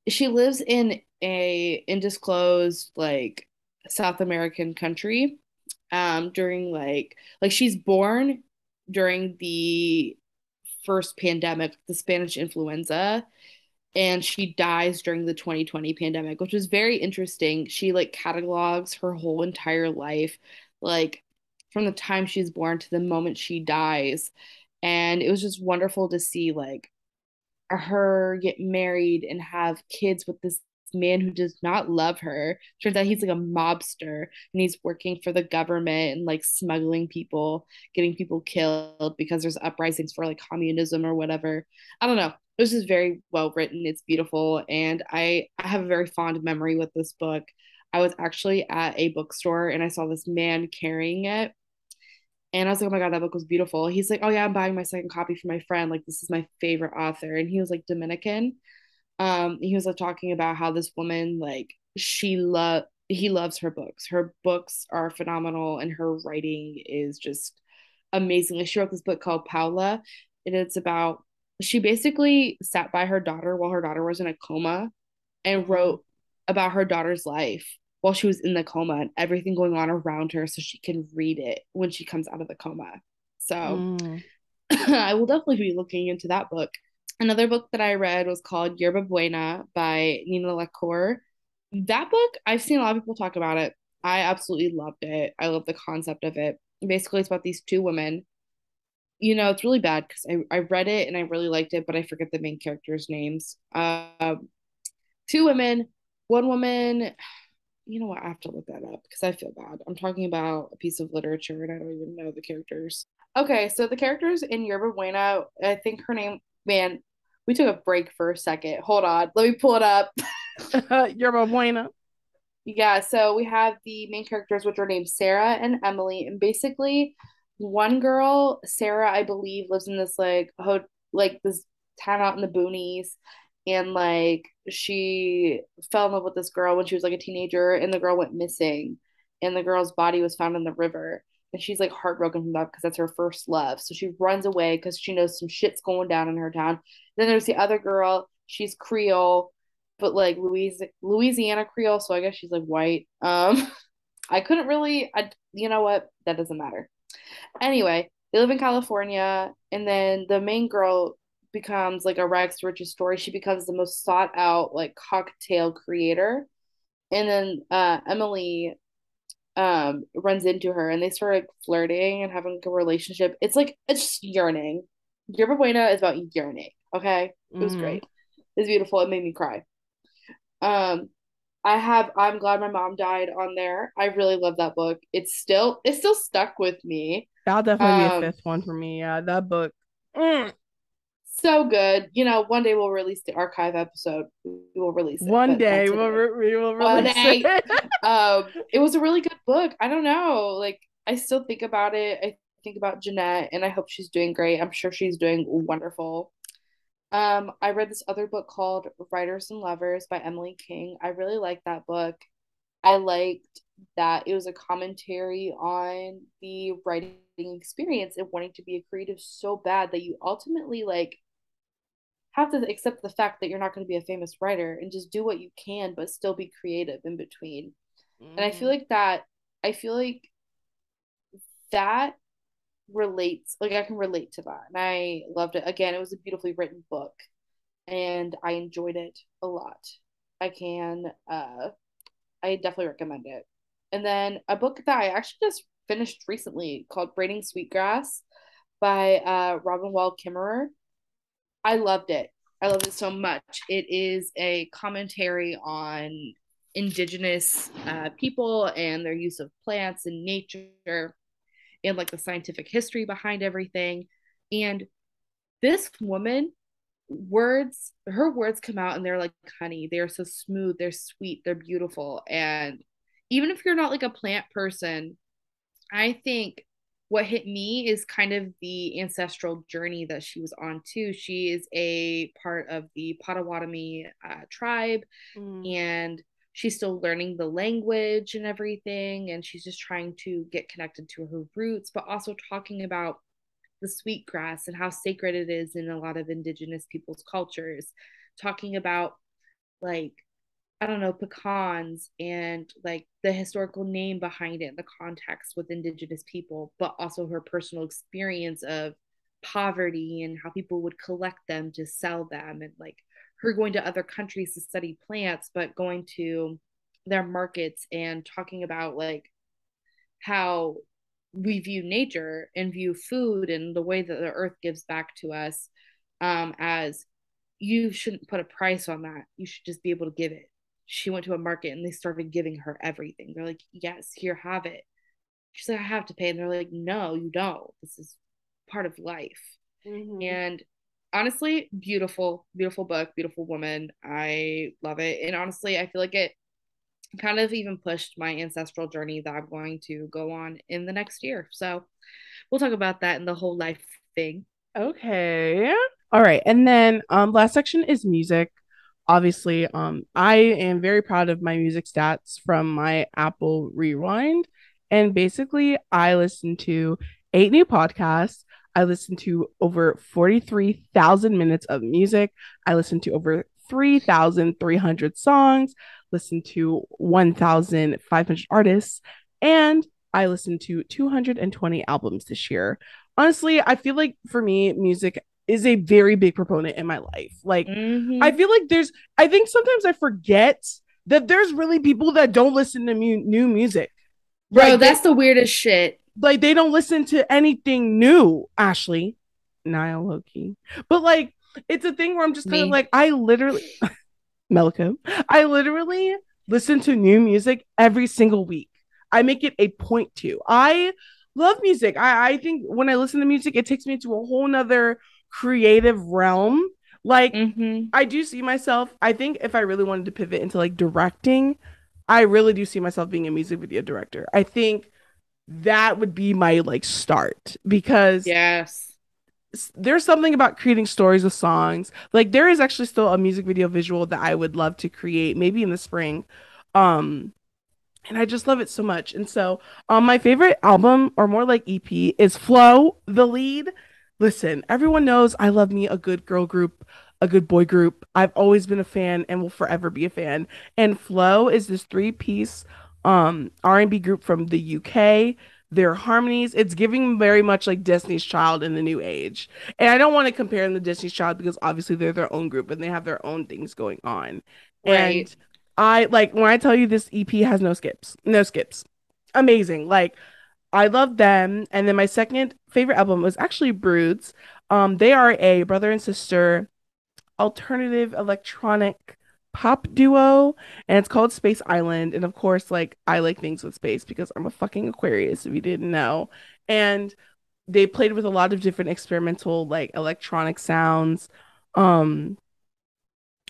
She lives in a undisclosed like South American country um during like like she's born during the first pandemic, the Spanish influenza, and she dies during the 2020 pandemic, which was very interesting. She like catalogs her whole entire life, like from the time she's born to the moment she dies. And it was just wonderful to see like her get married and have kids with this man who does not love her. Turns out he's like a mobster and he's working for the government and like smuggling people, getting people killed because there's uprisings for like communism or whatever. I don't know. It was just very well written. It's beautiful and I I have a very fond memory with this book. I was actually at a bookstore and I saw this man carrying it and I was like, oh my God, that book was beautiful. He's like, oh yeah, I'm buying my second copy for my friend. Like, this is my favorite author. And he was like Dominican. Um, he was like talking about how this woman, like, she love he loves her books. Her books are phenomenal and her writing is just amazing. She wrote this book called Paula, and it's about she basically sat by her daughter while her daughter was in a coma and Mm-hmm. wrote about her daughter's life while she was in the coma and everything going on around her so she can read it when she comes out of the coma. So Mm. I will definitely be looking into that book. Another book that I read was called Yerba Buena by Nina LaCour. That book, I've seen a lot of people talk about it. I absolutely loved it. I love the concept of it. Basically, it's about these two women. You know, it's really bad because I, I read it and I really liked it, but I forget the main characters' names. Um, two women, one woman you know what? I have to look that up because I feel bad. I'm talking about a piece of literature and I don't even know the characters. Okay, so the characters in Yerba Buena, I think her name, man, we took a break for a second. Hold on, let me pull it up. Yerba Buena. Yeah, so we have the main characters, which are named Sarah and Emily, and basically, one girl, Sarah, I believe, lives in this like ho- like this town out in the boonies, and like she fell in love with this girl when she was like a teenager, and the girl went missing, and the girl's body was found in the river, and she's like heartbroken from that because that's her first love, so she runs away because she knows some shit's going down in her town. Then there's the other girl, she's Creole but like Louis Louisiana Creole, so I guess she's like white. Um, I couldn't really, I, you know what? That doesn't matter. Anyway, they live in California, and then the main girl becomes like a rags to riches story. She becomes the most sought out like cocktail creator, and then uh, Emily um runs into her, and they start like flirting and having like, a relationship. It's like it's just yearning. Yerba Buena is about yearning. Okay, it was Mm. great. It was beautiful. It made me cry. Um, I have I'm glad my mom died on there. I really love that book. It's still it's still stuck with me. That'll definitely be a Um, fifth one for me. Yeah, that book. Mm. So good. You know, one day we'll release the archive episode. We will release it, One day we'll re- we will One release day. it. Um, it was a really good book. I don't know. Like I still think about it. I think about Jeanette and I hope she's doing great. I'm sure she's doing wonderful. Um, I read this other book called Writers and Lovers by Emily King. I really liked that book. I liked that it was a commentary on the writing experience and wanting to be a creative so bad that you ultimately like have to accept the fact that you're not going to be a famous writer and just do what you can but still be creative in between. And I feel Mhm. like that I feel like that relates like I can relate to that. And I loved it. Again, it was a beautifully written book and I enjoyed it a lot. I can uh I definitely recommend it. And then a book that I actually just finished recently called Braiding Sweetgrass by uh Robin Wall Kimmerer. I loved it. I loved it so much. It is a commentary on indigenous uh, people and their use of plants and nature and like the scientific history behind everything. And this woman, words, her words come out and they're like honey. They're so smooth, they're sweet, they're beautiful. And even if you're not like a plant person, I think what hit me is kind of the ancestral journey that she was on too. She is a part of the Potawatomi uh, tribe, mm. and she's still learning the language and everything, and she's just trying to get connected to her roots, but also talking about the sweetgrass and how sacred it is in a lot of indigenous people's cultures, talking about like I don't know, pecans and like the historical name behind it, the context with indigenous people, but also her personal experience of poverty and how people would collect them to sell them and like her going to other countries to study plants, but going to their markets and talking about like how we view nature and view food and the way that the earth gives back to us um, as you shouldn't put a price on that. You should just be able to give it she went to a market and they started giving her everything. They're like, yes, here, have it. She's like, I have to pay. And they're like, no, you don't. This is part of life. Mm-hmm. And honestly, beautiful, beautiful book, beautiful woman. I love it. And honestly, I feel like it kind of even pushed my ancestral journey that I'm going to go on in the next year. So we'll talk about that in the whole life thing. Okay. All right. And then um last section is music obviously um i am very proud of my music stats from my apple rewind and basically i listen to eight new podcasts. I listen to over 43000 minutes of music. I listen to over 3300 songs listen to 1500 artists and i listened to 220 albums this year. Honestly i feel like for me music is a very big proponent in my life. Like mm-hmm. I feel like there's I think sometimes I forget that there's really people that don't listen to mu- new music. Bro, that's they, the weirdest shit. Like they don't listen to anything new, Ashley. Niall Loki. But like it's a thing where I'm just kind of like I literally Melko. I literally listen to new music every single week. I make it a point to. I love music. I, I think when I listen to music, it takes me to a whole nother creative realm. Like mm-hmm. I do see myself. I think if I really wanted to pivot into like directing, I really do see myself being a music video director. I think that would be my like start because yes there's something about creating stories with songs like there is actually still a music video visual that i would love to create maybe in the spring um and i just love it so much and so um my favorite album or more like ep is FLO the lead listen, everyone knows I love me a good girl group, a good boy group. I've always been a fan and will forever be a fan. And FLO is this three-piece um R&B group from the UK. Their harmonies, it's giving very much like Destiny's Child in the new age. And I don't want to compare them to Destiny's Child because obviously they're their own group and they have their own things going on. Right. And I like when I tell you this EP has no skips, no skips. Amazing. Like I love them. And then my second favorite album was actually Broods. Um, they are a brother and sister alternative electronic pop duo, and it's called Space Island. And of course, like I like things with space because I'm a fucking Aquarius, if you didn't know. And they played with a lot of different experimental like electronic sounds. Um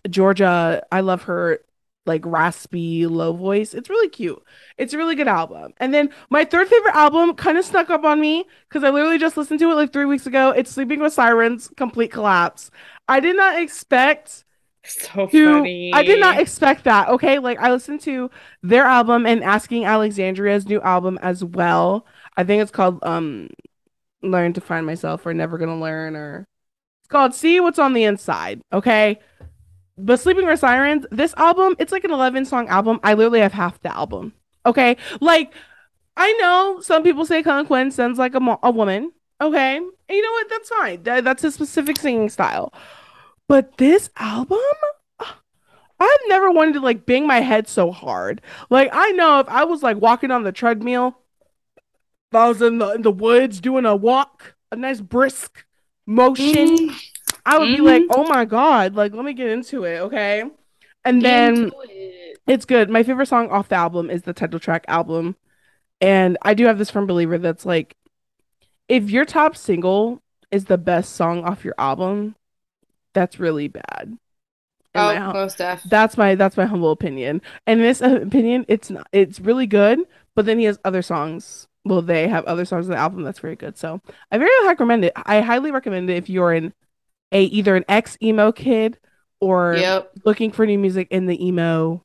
Georgia, I love her like raspy low voice. It's really cute. It's a really good album. And then my third favorite album kind of snuck up on me because I literally just listened to it like three weeks ago. It's Sleeping with Sirens, Complete Collapse. I did not expect so to, funny. I did not expect that. Okay. Like I listened to their album and Asking Alexandria's new album as well. I think it's called um Learn to Find Myself or Never Gonna Learn or it's called See What's on the Inside. Okay but Sleeping with Sirens, this album, it's like an 11 song album. I literally have half the album. Okay. Like, I know some people say Kellin Quinn sounds like a, mo- a woman. Okay. And you know what? That's fine. That, that's a specific singing style. But this album, I've never wanted to like bang my head so hard. Like, I know if I was like walking on the treadmill, if I was in the, in the woods doing a walk, a nice brisk motion. Mm I would mm-hmm. be like, oh my god, like let me get into it, okay? And then it. it's good. My favorite song off the album is the title track album. And I do have this from Believer that's like, if your top single is the best song off your album, that's really bad. In Oh, hum- most def. that's my that's my humble opinion. And in this opinion, it's not it's really good, but then he has other songs. Well, they have other songs on the album that's very good. So I very highly recommend it. I highly recommend it if you're in a either an ex emo kid or Yep. looking for new music in the emo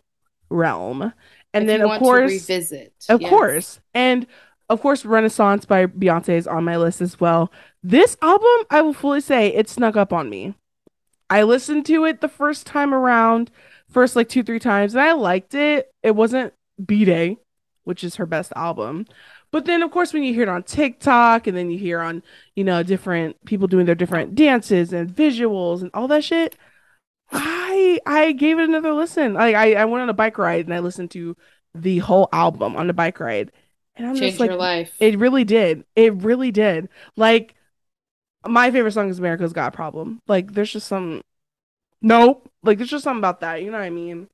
realm. And If then you of want to course, revisit. of yes. course, and of course, Renaissance by Beyonce is on my list as well. This album, I will fully say, it snuck up on me. I listened to it the first time around, first like two, three times, and I liked it. It wasn't B'Day, which is her best album. But then, of course, when you hear it on TikTok and then you hear on, you know, different people doing their different dances and visuals and all that shit, I I gave it another listen. Like I, I went on a bike ride and I listened to the whole album on the bike ride. And I'm Change just like, your life. it really did. It really did. Like my favorite song is America's Got a Problem. Like there's just some nope. Like there's just something about that, you know what I mean?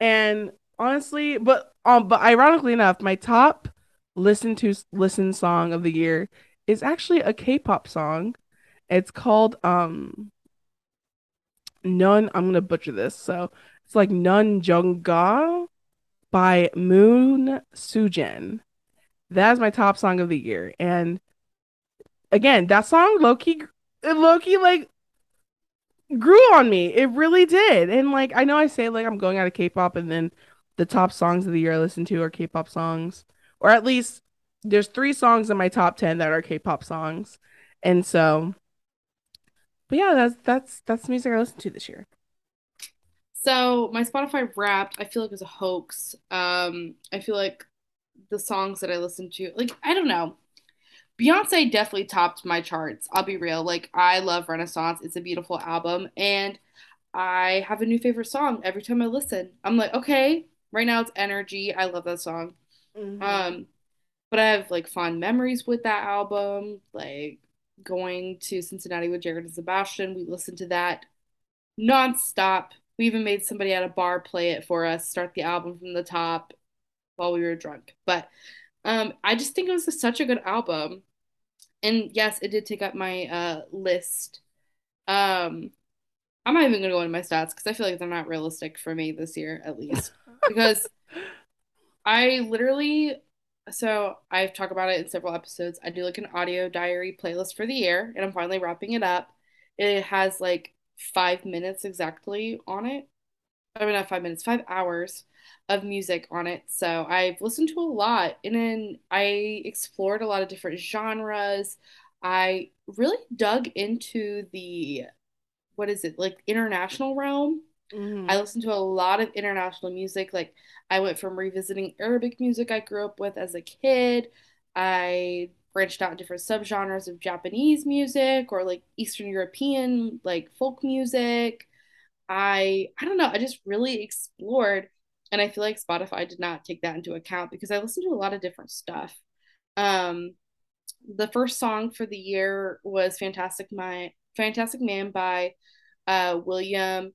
And honestly, but um but ironically enough, my top listen to listen song of the year is actually a K-pop song. It's called um None I'm gonna butcher this. So it's like Nun Jungga by Moon Sujin. That is my top song of the year. And again, that song Loki Loki like grew on me. It really did. And like I know I say like I'm going out of K-pop and then the top songs of the year I listen to are K-pop songs. Or at least there's three songs in my top 10 that are K-pop songs. And so but yeah, that's that's that's music I listened to this year. So my Spotify Wrapped, I feel like is a hoax. Um, I feel like the songs that I listen to, like I don't know. Beyonce definitely topped my charts. I'll be real. Like I love Renaissance. It's a beautiful album, and I have a new favorite song every time I listen. I'm like, okay, right now it's Energy. I love that song. Mhm. Um, but I have like fond memories with that album. Like going to Cincinnati with Jared and Sebastian, we listened to that nonstop. We even made somebody at a bar play it for us, start the album from the top while we were drunk. But um, I just think it was such a good album. And yes, it did take up my uh list. Um, I'm not even gonna go into my stats because I feel like they're not realistic for me this year, at least. Because I literally, so I've talked about it in several episodes. I do like an audio diary playlist for the year, and I'm finally wrapping it up. It has like five minutes exactly on it. I mean, not five minutes, five hours of music on it. So I've listened to a lot, and then I explored a lot of different genres. I really dug into the, what is it, like international realm. Mhm. I listened to a lot of international music. Like I went from revisiting Arabic music I grew up with as a kid. I branched out different subgenres of Japanese music or like Eastern European like folk music. I I don't know, I just really explored and I feel like Spotify did not take that into account because I listened to a lot of different stuff. Um the first song for the year was Fantastic My Fantastic Man by uh William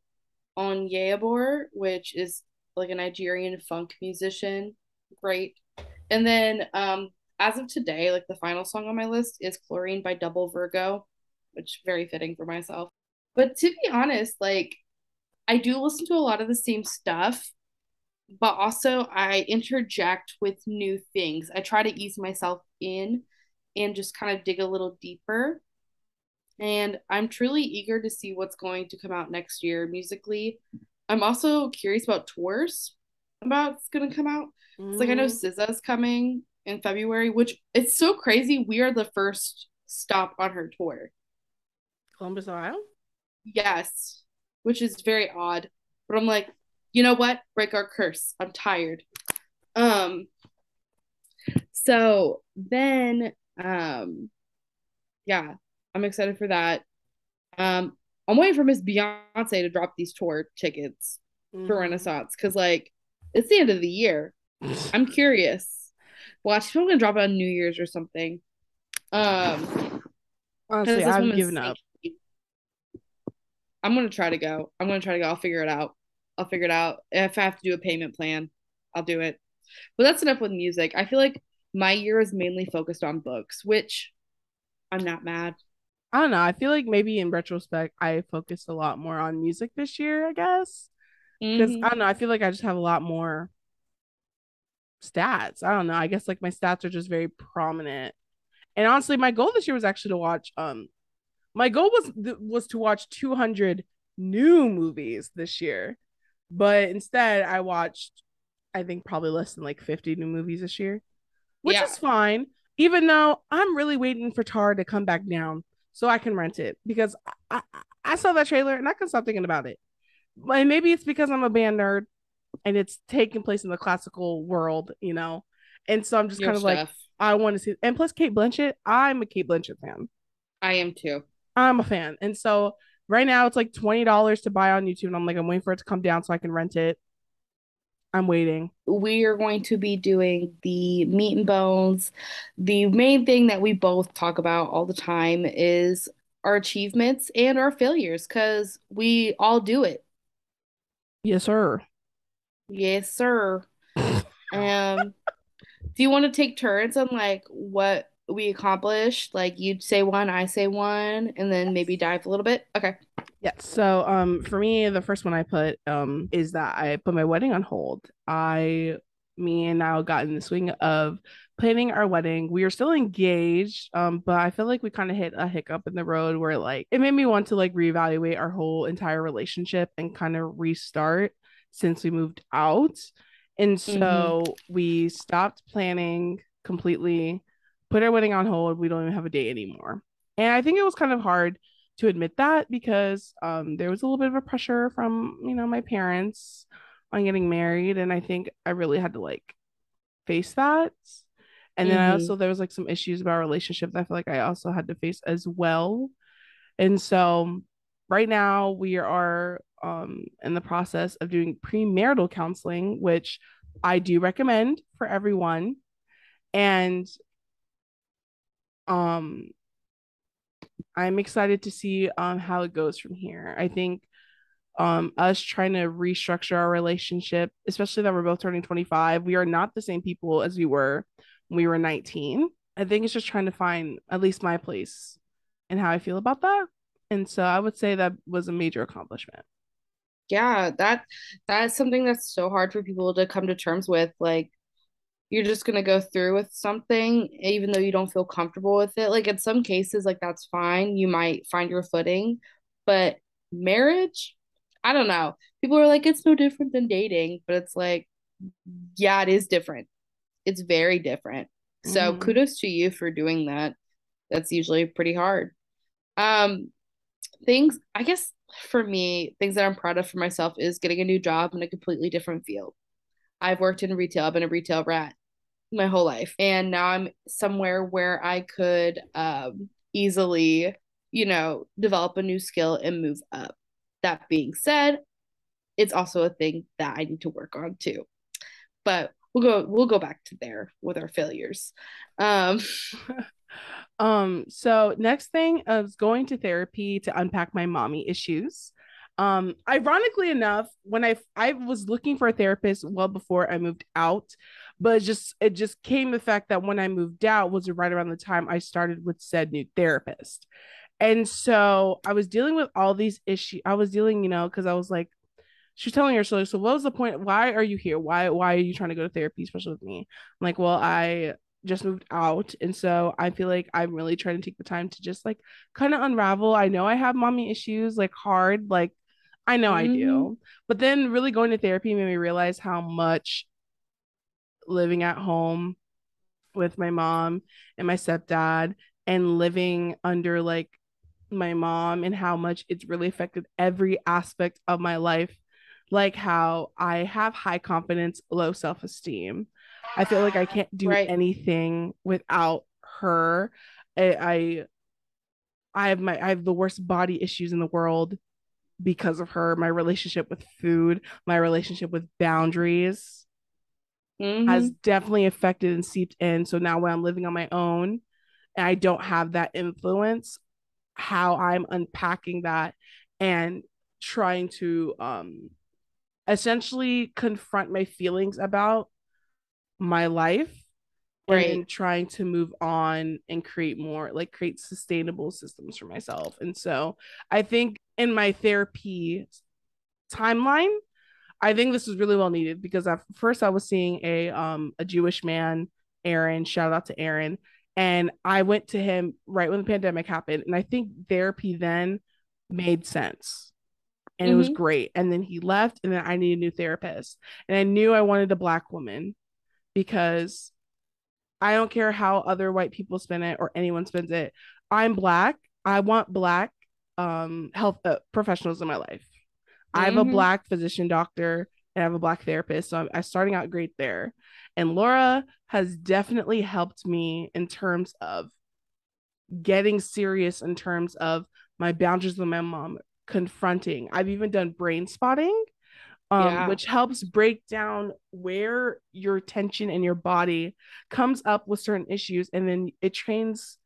Onyeabor, which is like a Nigerian funk musician. Great. And then um as of today, like the final song on my list is Chlorine by Double Virgo, which very fitting for myself. But to be honest, like I do listen to a lot of the same stuff, but also I interject with new things. I try to ease myself in and just kind of dig a little deeper. And I'm truly eager to see what's going to come out next year musically. I'm also curious about tours about what's going to come out. It's like I know Mhm. SZA's coming in February, which it's so crazy. We are the first stop on her tour. Columbus, Ohio. Yes, which is very odd. But I'm like, you know what? Break our curse. I'm tired. Um so then um yeah, I'm excited for that. Um I'm waiting for Miss Beyonce to drop these tour tickets for Mhm. Renaissance because like it's the end of the year. I'm curious. Watch, she's probably gonna drop it on New Year's or something. Um, Honestly, I've woman's given up. sneaky. I'm gonna try to go. I'm gonna try to go. I'll figure it out. I'll figure it out. If I have to do a payment plan, I'll do it. But that's enough with music. I feel like my year is mainly focused on books, which I'm not mad. I don't know. I feel like maybe in retrospect, I focused a lot more on music this year, I guess. Because Mm-hmm. I don't know, I feel like I just have a lot more stats. I don't know. I guess like my stats are just very prominent. And honestly, my goal this year was actually to watch um my goal was was to watch 200 new movies this year. But instead, I watched I think probably less than like 50 new movies this year, which Yeah. is fine. Even though I'm really waiting for Tar to come back down so I can rent it because I, I, I saw that trailer and I couldn't stop thinking about it. And maybe it's because I'm a band nerd and it's taking place in the classical world, you know. And so I'm just Your kind of like. I want to see. And plus, Cate Blanchett, I'm a Cate Blanchett fan. I am too. I'm a fan. And so right now it's like twenty dollars to buy on YouTube, and I'm like, I'm waiting for it to come down so I can rent it. I'm waiting. We are going to be doing the meat and bones. The main thing that we both talk about all the time is our achievements and our failures because we all do it. Yes, sir. Yes, sir. Um, do you want to take turns on like what we accomplished? Like you'd say one, I say one, and then maybe dive a little bit. Okay. Yes. So, um, for me, the first one I put, um, is that I put my wedding on hold. I, me and Niall got in the swing of planning our wedding. We are still engaged, um, but I feel like we kind of hit a hiccup in the road where like it made me want to like reevaluate our whole entire relationship and kind of restart since we moved out. And Mm-hmm. so we stopped planning completely, put our wedding on hold. We don't even have a date anymore. And I think it was kind of hard to admit that because um, there was a little bit of a pressure from you know my parents on getting married, and I think I really had to like face that. And then I Mm-hmm. also there was like some issues about relationships I feel like I also had to face as well. And so right now we are um in the process of doing premarital counseling, which I do recommend for everyone. And um I'm excited to see um how it goes from here. I think um us trying to restructure our relationship, especially that we're both turning 25, we are not the same people as we were when we were 19. I think it's just trying to find at least my place and how I feel about that. And so I would say that was a major accomplishment. Yeah, that that's something that's so hard for people to come to terms with. Like you're just gonna go through with something even though you don't feel comfortable with it. Like in some cases, like that's fine. You might find your footing, but marriage, I don't know. People are like, it's no different than dating, but it's like, yeah, it is different. It's very different. So Mm-hmm. kudos to you for doing that. That's usually pretty hard. Um, things, I guess for me, things that I'm proud of for myself is getting a new job in a completely different field. I've worked in retail, I've been a retail rat my whole life. And now I'm somewhere where I could um, easily, you know, develop a new skill and move up. That being said, it's also a thing that I need to work on too. But we'll go we'll go back to there with our failures. Um Um, so next thing is going to therapy to unpack my mommy issues. Um, ironically enough, when I I was looking for a therapist well before I moved out, but it just it just came the fact that when I moved out was right around the time I started with said new therapist. And so I was dealing with all these issues. I was dealing, you know, because I was like, she's telling her so so what was the point? Why are you here? Why why are you trying to go to therapy especially with me? I'm like well i just moved out and so i feel like i'm really trying to take the time to just like kind of unravel. I know i have mommy issues like hard like i know i mhm, do but then really going to therapy made me realize how much living at home with my mom and my stepdad and living under like my mom and how much it's really affected every aspect of my life. Like how I have high confidence, low self esteem. I feel like I can't do right. anything without her. I, I I have my I have the worst body issues in the world because of her. My relationship with food, my relationship with boundaries has Mhm. definitely affected and seeped in. So now when I'm living on my own and I don't have that influence, how I'm unpacking that and trying to um essentially confront my feelings about my life and Right. then trying to move on and create more like create sustainable systems for myself. And so I think in my therapy timeline, I think this was really well needed because at first I was seeing a um a Jewish man, Aaron, shout out to Aaron, and I went to him right when the pandemic happened and I think therapy then made sense. And it was Mhm. great. And then he left and then I needed a new therapist. And I knew I wanted a black woman because I don't care how other white people spend it or anyone spends it. I'm black. I want black um health uh, professionals in my life. I have a Mhm. black physician doctor and I have a black therapist. So I'm, I'm starting out great there. And Laura has definitely helped me in terms of getting serious in terms of my boundaries with my mom, confronting. I've even done brain spotting, um, Yeah. which helps break down where your tension in your body comes up with certain issues, and then it trains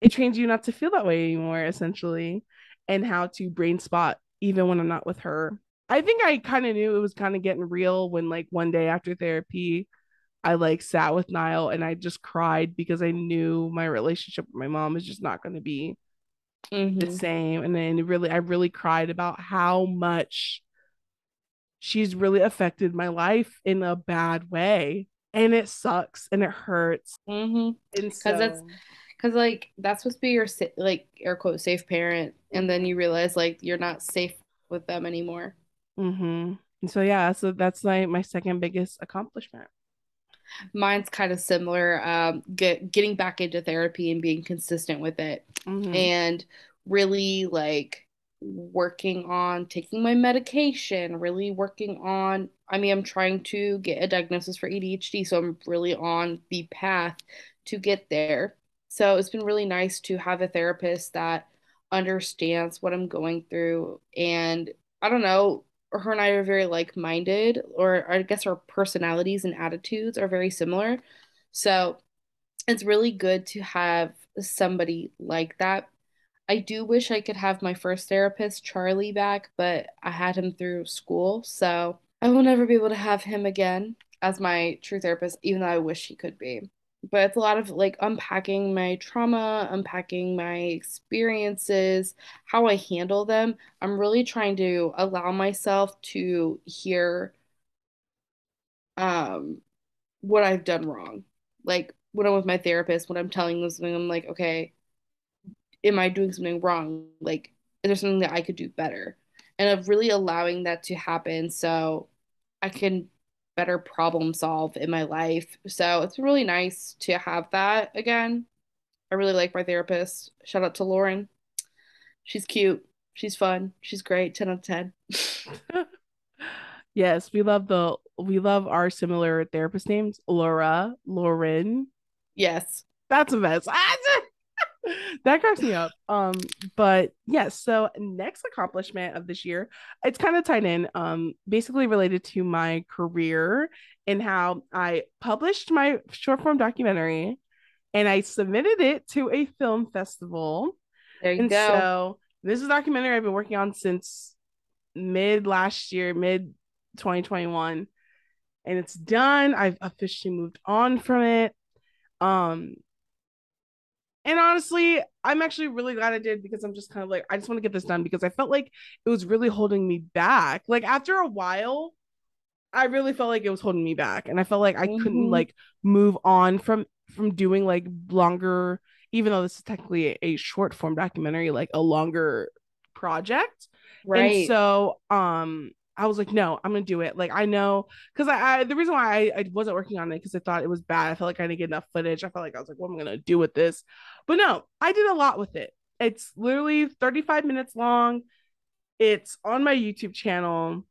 it trains you not to feel that way anymore, essentially, and how to brain spot even when I'm not with her. I think I kind of knew it was kind of getting real when, like, one day after therapy, I like sat with Niall and I just cried because I knew my relationship with my mom is just not going to be the Mhm. same. And then really, I really cried about how much she's really affected my life in a bad way. And it sucks and it hurts. Mhm. And Cause that's- so, Cause like that's supposed to be your like air quote safe parent, and then you realize like you're not safe with them anymore. hmm And so yeah, so that's like my second biggest accomplishment. Mine's kind of similar. Um, get getting back into therapy and being consistent with it, Mhm. and really like working on taking my medication. Really working on. I mean, I'm trying to get a diagnosis for ADHD, so I'm really on the path to get there. So it's been really nice to have a therapist that understands what I'm going through. And I don't know, her and I are very like-minded, or I guess our personalities and attitudes are very similar. So it's really good to have somebody like that. I do wish I could have my first therapist, Charlie, back, but I had him through school, so I will never be able to have him again as my true therapist, even though I wish he could be. But it's a lot of like unpacking my trauma, unpacking my experiences, how I handle them. I'm really trying to allow myself to hear um what I've done wrong. Like when I'm with my therapist, when I'm telling them something, I'm like, okay, am I doing something wrong? Like, is there something that I could do better? And of really allowing that to happen so I can better problem solve in my life. So it's really nice to have that again. I really like my therapist. Shout out to Lauren. She's cute. She's fun. She's great. 10 out of 10. yes, we love the we love our similar therapist names, Laura, Lauren. yes. That's a mess. that cracks me up. Um, but yes, so next accomplishment of this year, it's kind of tied in, um, basically related to my career and how I published my short form documentary and I submitted it to a film festival. There you And go. so this is a documentary I've been working on since mid last year, mid 2021. And it's done. I've officially moved on from it. Um, and honestly, I'm actually really glad I did because I'm just kind of like, I just want to get this done because I felt like it was really holding me back. Like after a while, I really felt like it was holding me back. And I felt like I couldn't Mhm. like move on from from doing like longer, even though this is technically a, a short form documentary, like a longer project. right. And so um I was like, no, I'm gonna do it. Like I know because I, I the reason why I, I wasn't working on it because I thought it was bad. I felt like I didn't get enough footage. I felt like I was like, what am I gonna do with this? But no, I did a lot with it. It's literally 35 minutes long. It's on my YouTube channel,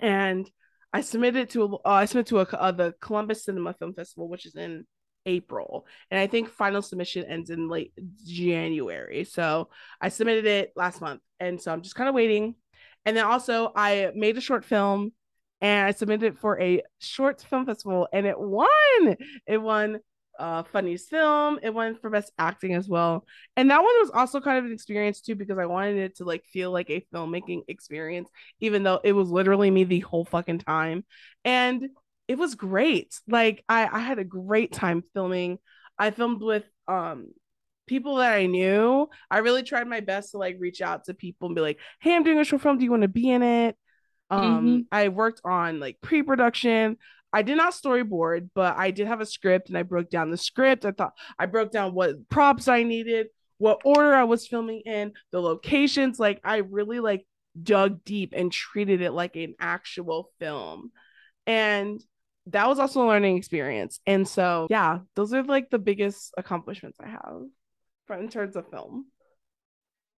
and I submitted it to uh, I submitted to a, uh, the Columbus Cinema Film Festival, which is in April, and I think final submission ends in late January. So I submitted it last month, and so I'm just kind of waiting. And then also I made a short film, and I submitted it for a short film festival, and it won. It won uh funniest film. It won for best acting as well. And that one was also kind of an experience too because I wanted it to like feel like a filmmaking experience, even though it was literally me the whole fucking time. And it was great. Like I, I had a great time filming. I filmed with um people that I knew. I really tried my best to like reach out to people and be like, "Hey, I'm doing a short film. Do you want to be in it?" Um, mm-hmm. I worked on like pre-production. I did not storyboard, but I did have a script and I broke down the script. I thought I broke down what props I needed, what order I was filming in, the locations. Like I really like dug deep and treated it like an actual film. And that was also a learning experience. And so, yeah, those are like the biggest accomplishments I have in terms of film.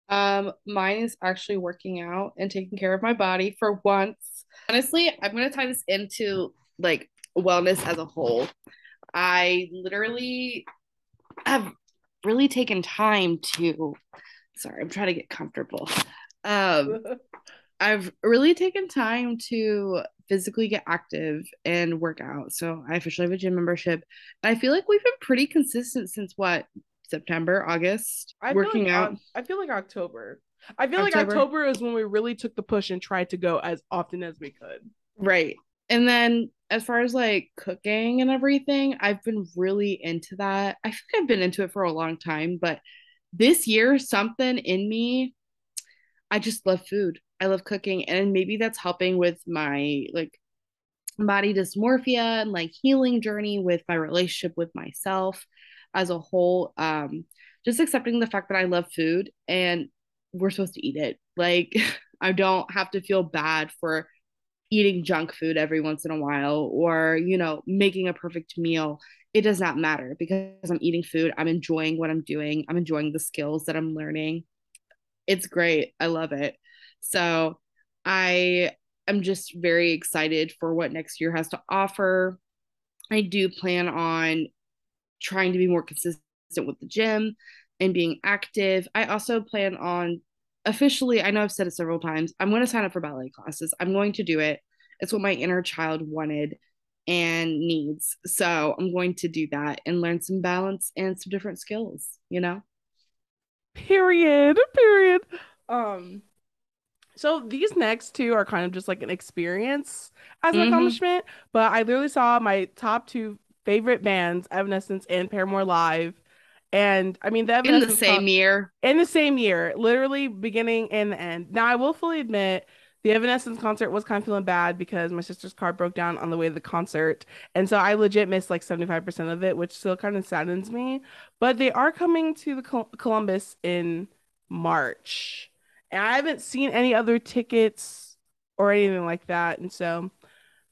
Um, mine is actually working out and taking care of my body for once. Honestly, I'm gonna tie this into like wellness as a whole. I literally have really taken time to sorry, I'm trying to get comfortable. Um I've really taken time to physically get active and work out. So I officially have a gym membership. I feel like we've been pretty consistent since what September, August, I working like, out. I feel like October. I feel October. like October is when we really took the push and tried to go as often as we could. Right. And then as far as like cooking and everything, I've been really into that. I think I've been into it for a long time, but this year, something in me, I just love food. I love cooking. And maybe that's helping with my like body dysmorphia and like healing journey with my relationship with myself as a whole. Um, just accepting the fact that I love food and we're supposed to eat it. Like, I don't have to feel bad for eating junk food every once in a while or, you know, making a perfect meal. It does not matter because I'm eating food. I'm enjoying what I'm doing. I'm enjoying the skills that I'm learning. It's great. I love it. So I am just very excited for what next year has to offer. I do plan on trying to be more consistent with the gym and being active. I also plan on officially, I know I've said it several times, I'm going to sign up for ballet classes. I'm going to do it. It's what my inner child wanted and needs. So I'm going to do that and learn some balance and some different skills, you know? Period. Period. Um, so these next two are kind of just like an experience as an mm-hmm. accomplishment, but I literally saw my top two favorite bands, Evanescence and Paramore live. And I mean, the Evanescence. in the same con- year. In the same year, literally beginning and the end. Now, I will fully admit the Evanescence concert was kind of feeling bad because my sister's car broke down on the way to the concert. And so I legit missed like 75% of it, which still kind of saddens me. But they are coming to the Col- Columbus in March. And I haven't seen any other tickets or anything like that. And so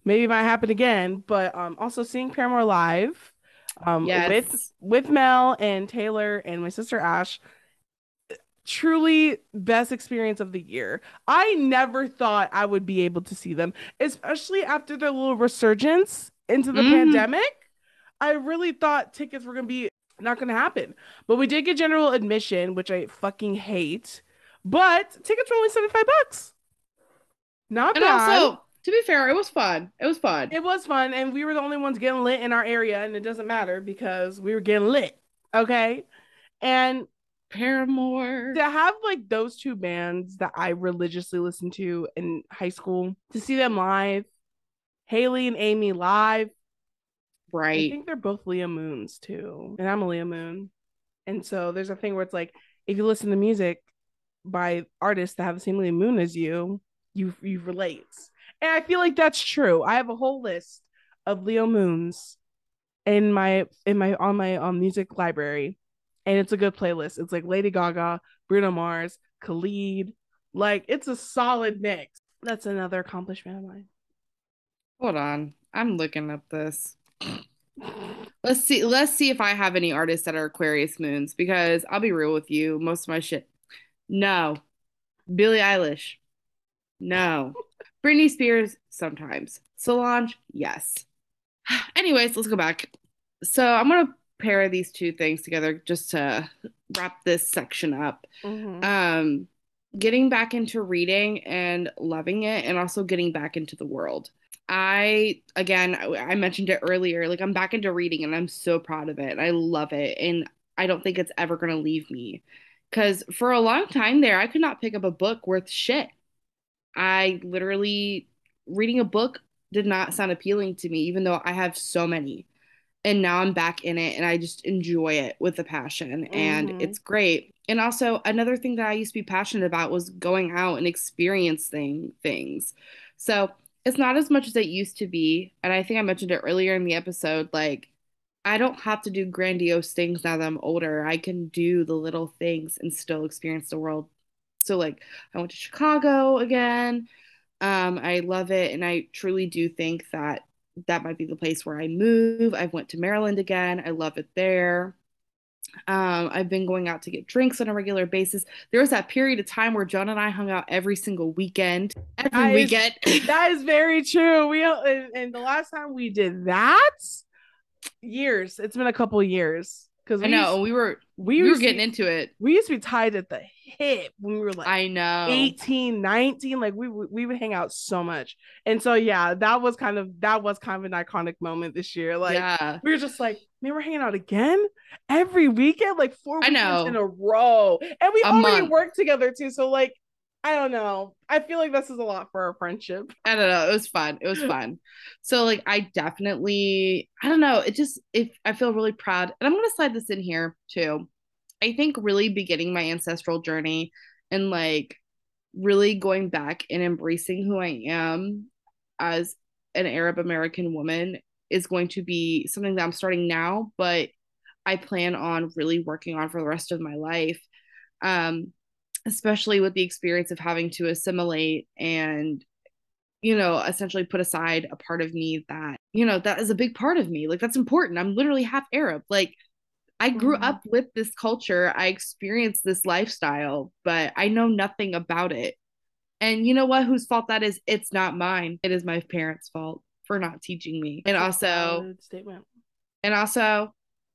maybe it might happen again. But um, also seeing Paramore live um, yes. with with Mel and Taylor and my sister Ash truly best experience of the year. I never thought I would be able to see them, especially after their little resurgence into the mm. pandemic. I really thought tickets were going to be not going to happen. But we did get general admission, which I fucking hate. But tickets were only 75 bucks. Not and bad. Also, to be fair, it was fun. It was fun. It was fun. And we were the only ones getting lit in our area. And it doesn't matter because we were getting lit. Okay. And Paramore. To have like those two bands that I religiously listened to in high school, to see them live, Hayley and Amy live. Right. I think they're both Leo Moons too. And I'm a Leo Moon. And so there's a thing where it's like, if you listen to music by artists that have the same Leo Moon as you, you you relate. And I feel like that's true. I have a whole list of Leo Moons in my in my on my um music library and it's a good playlist. It's like Lady Gaga, Bruno Mars, Khalid. Like it's a solid mix. That's another accomplishment of mine. Hold on. I'm looking up this. Let's see. Let's see if I have any artists that are Aquarius moons because I'll be real with you. Most of my shit. No. Billie Eilish. No. Britney Spears sometimes. Solange, yes. Anyways, let's go back. So I'm gonna pair these two things together just to wrap this section up. Mm-hmm. Um, getting back into reading and loving it, and also getting back into the world. I again, I mentioned it earlier. Like I'm back into reading, and I'm so proud of it. And I love it, and I don't think it's ever gonna leave me. Because for a long time there, I could not pick up a book worth shit. I literally reading a book did not sound appealing to me, even though I have so many. And now I'm back in it and I just enjoy it with a passion and Mhm. it's great. And also, another thing that I used to be passionate about was going out and experiencing things. So it's not as much as it used to be. And I think I mentioned it earlier in the episode. Like, I don't have to do grandiose things now that I'm older. I can do the little things and still experience the world. So, like, I went to Chicago again. Um, I love it, and I truly do think that that might be the place where I move. I've went to Maryland again. I love it there. Um, I've been going out to get drinks on a regular basis. There was that period of time where Joan and I hung out every single weekend. Every That is- weekend. That is very true. We and, and the last time we did that, years. It's been a couple years because I know we were we, we were getting into it. we used to be tied at the hip when we were like I know. 18 19 like we we would hang out so much and so yeah that was kind of that was kind of an iconic moment this year like yeah. we were just like man we're hanging out again every weekend like four I know. in a row and we A already month. worked together too so like i don't know i feel like this is a lot for our friendship I don't know. It was fun. It was fun. So like I definitely I don't know. It just if I feel really proud. And I'm gonna slide this in here too. I think really beginning my ancestral journey and like really going back and embracing who I am as an Arab American woman is going to be something that I'm starting now, but I plan on really working on for the rest of my life. Um, especially with the experience of having to assimilate and you know essentially put aside a part of me that you know that is a big part of me. Like that's important. I'm literally half arab. Like i grew Mhm. up with this culture. I experienced this lifestyle but i know nothing about it. And you know what? Whose fault that is? It's not mine. It is my parents fault for not teaching me. And also statement. and also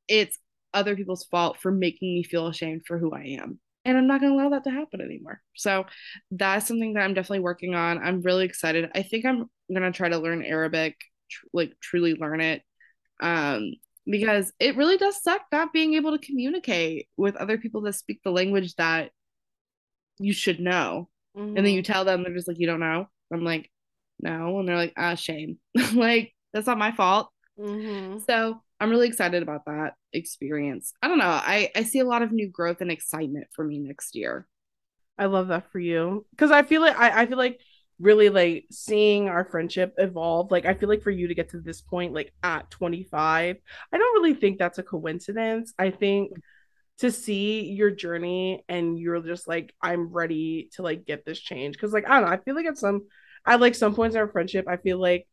it's other people's fault for making me feel ashamed for who I am. And I'm not going to allow that to happen anymore. So that's something that I'm definitely working on. I'm really excited. I think I'm going to try to learn Arabic, tr- like truly learn it. Um, because it really does suck not being able to communicate with other people that speak the language that you should know. And then you Mhm. tell them, they're just like, you don't know. I'm like, no. And they're like, ah, shame. like, that's not my fault. Mhm. So I'm really excited about that experience. I don't know. I, I see a lot of new growth and excitement for me next year. I love that for you because I feel like I, I feel like really like seeing our friendship evolve. Like I feel like for you to get to this point, like at 25, I don't really think that's a coincidence. I think to see your journey and you're just like, I'm ready to like get this change. Cause like I don't know, I feel like at some at like some points in our friendship, I feel like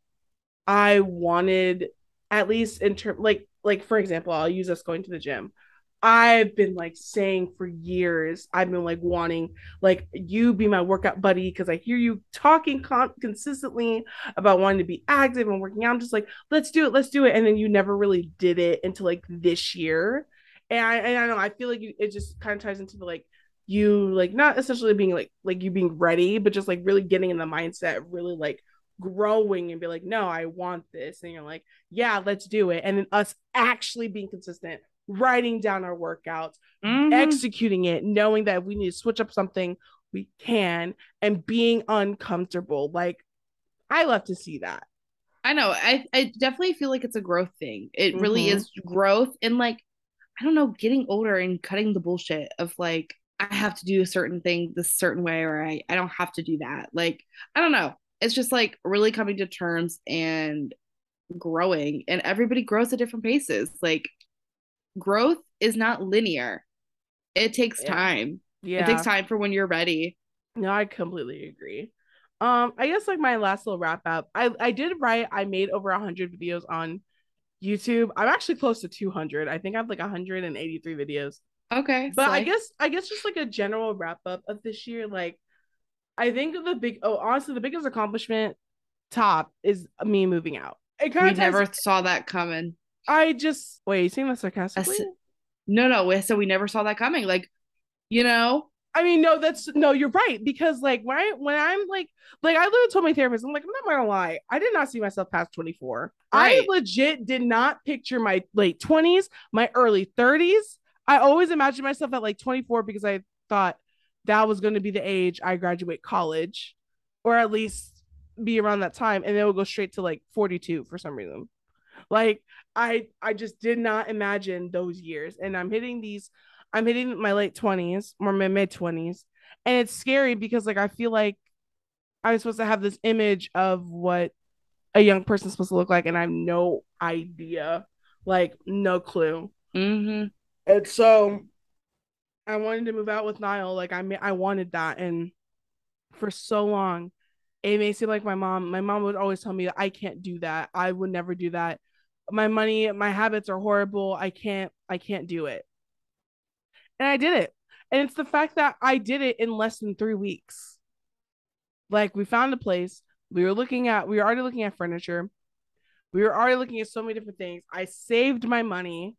I wanted at least in term like like for example, I'll use us going to the gym. I've been like saying for years, I've been like wanting like you be my workout buddy because I hear you talking con- consistently about wanting to be active and working out. I'm just like, let's do it, let's do it, and then you never really did it until like this year. And I, and I know I feel like you, it just kind of ties into the like you like not essentially being like like you being ready, but just like really getting in the mindset, really like growing and be like, no, I want this, and you're like, yeah, let's do it, and then us actually being consistent, writing down our workouts, Mhm. executing it, knowing that if we need to switch up something, we can, and being uncomfortable. Like, I love to see that. I know. I, I definitely feel like it's a growth thing. It really Mhm. is growth and like, I don't know, getting older and cutting the bullshit of like, I have to do a certain thing this certain way or I, I don't have to do that. Like, I don't know. It's just like really coming to terms and growing and everybody grows at different paces. Like growth is not linear. It takes Yeah. time. Yeah, It takes time for when you're ready. no, I completely agree. Um, I guess like my last little wrap up, I I did write. I made over hundred videos on YouTube. I'm actually close to 200. I think I have like 183 videos. Okay. But I slay. guess I guess just like a general wrap up of this year, like I think the big oh honestly the biggest accomplishment top is me moving out. It kind we of never saw that coming. I just wait, you saying that sarcastically? That's- No, no. we- So we never saw that coming. Like, you know, I mean, no, that's no, you're right. Because like when I when I'm like like I literally told my therapist, I'm like, I'm not gonna lie, I did not see myself past 24. I legit did not picture my late 20s, my early 30s. I always imagined myself at like 24 because I thought that was going to be the age I graduate college, or at least be around that time and then it will go straight to like 42 for some reason. Like I I just did not imagine those years. And I'm hitting these, I'm hitting my late 20s or my mid 20s. And it's scary because like I feel like I'm supposed to have this image of what a young person's supposed to look like, and I have no idea, like no clue. Mm-hmm. And so I wanted to move out with Niall. Like I I wanted that, and for so long, it may seem like my mom. My mom would always tell me I can't do that. I would never do that. My money, my habits are horrible. I can't. I can't do it. And I did it. And it's the fact that I did it in less than three weeks. Like we found a place. We were looking at. We were already looking at furniture. We were already looking at so many different things. I saved my money.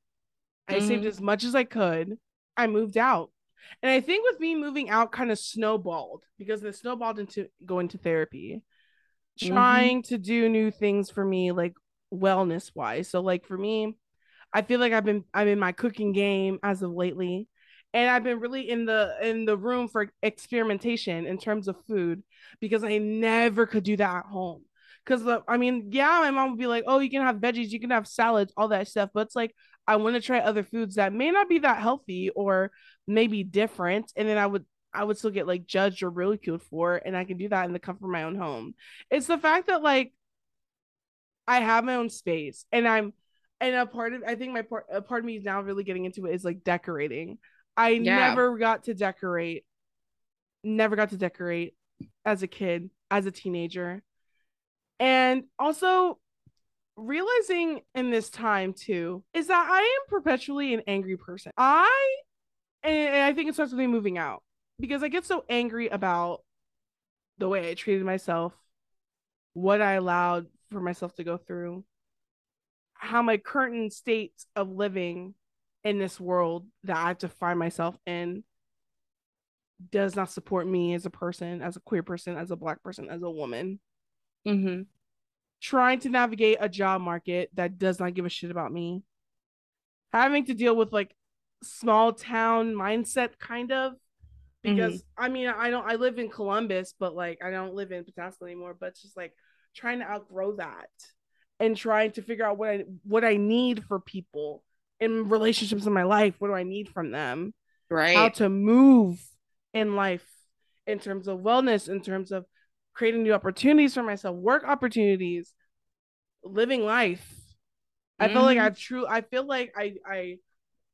I mm-hmm. saved as much as I could. I moved out. And I think with me moving out kind of snowballed because it snowballed into going to therapy, mm-hmm. trying to do new things for me, like wellness wise. So like for me, I feel like I've been I'm in my cooking game as of lately. And I've been really in the in the room for experimentation in terms of food because I never could do that at home. Cause the, I mean, yeah, my mom would be like, "Oh, you can have veggies, you can have salads, all that stuff," but it's like I want to try other foods that may not be that healthy or maybe different, and then I would I would still get like judged or ridiculed for, and I can do that in the comfort of my own home. It's the fact that like I have my own space, and I'm and a part of I think my part a part of me is now really getting into it is like decorating. I yeah. never got to decorate, never got to decorate as a kid, as a teenager. And also realizing in this time too is that I am perpetually an angry person. I and I think it starts with me moving out because I get so angry about the way I treated myself, what I allowed for myself to go through, how my current state of living in this world that I have to find myself in does not support me as a person, as a queer person, as a black person, as a woman. Mm-hmm. Trying to navigate a job market that does not give a shit about me. Having to deal with like small town mindset, kind of. Because mm-hmm. I mean, I don't, I live in Columbus, but like I don't live in Pataskala anymore. But just like trying to outgrow that and trying to figure out what I what I need for people in relationships in my life. What do I need from them? Right. How to move in life in terms of wellness, in terms of creating new opportunities for myself, work opportunities, living life. Mm-hmm. I feel like I've true. I feel like I I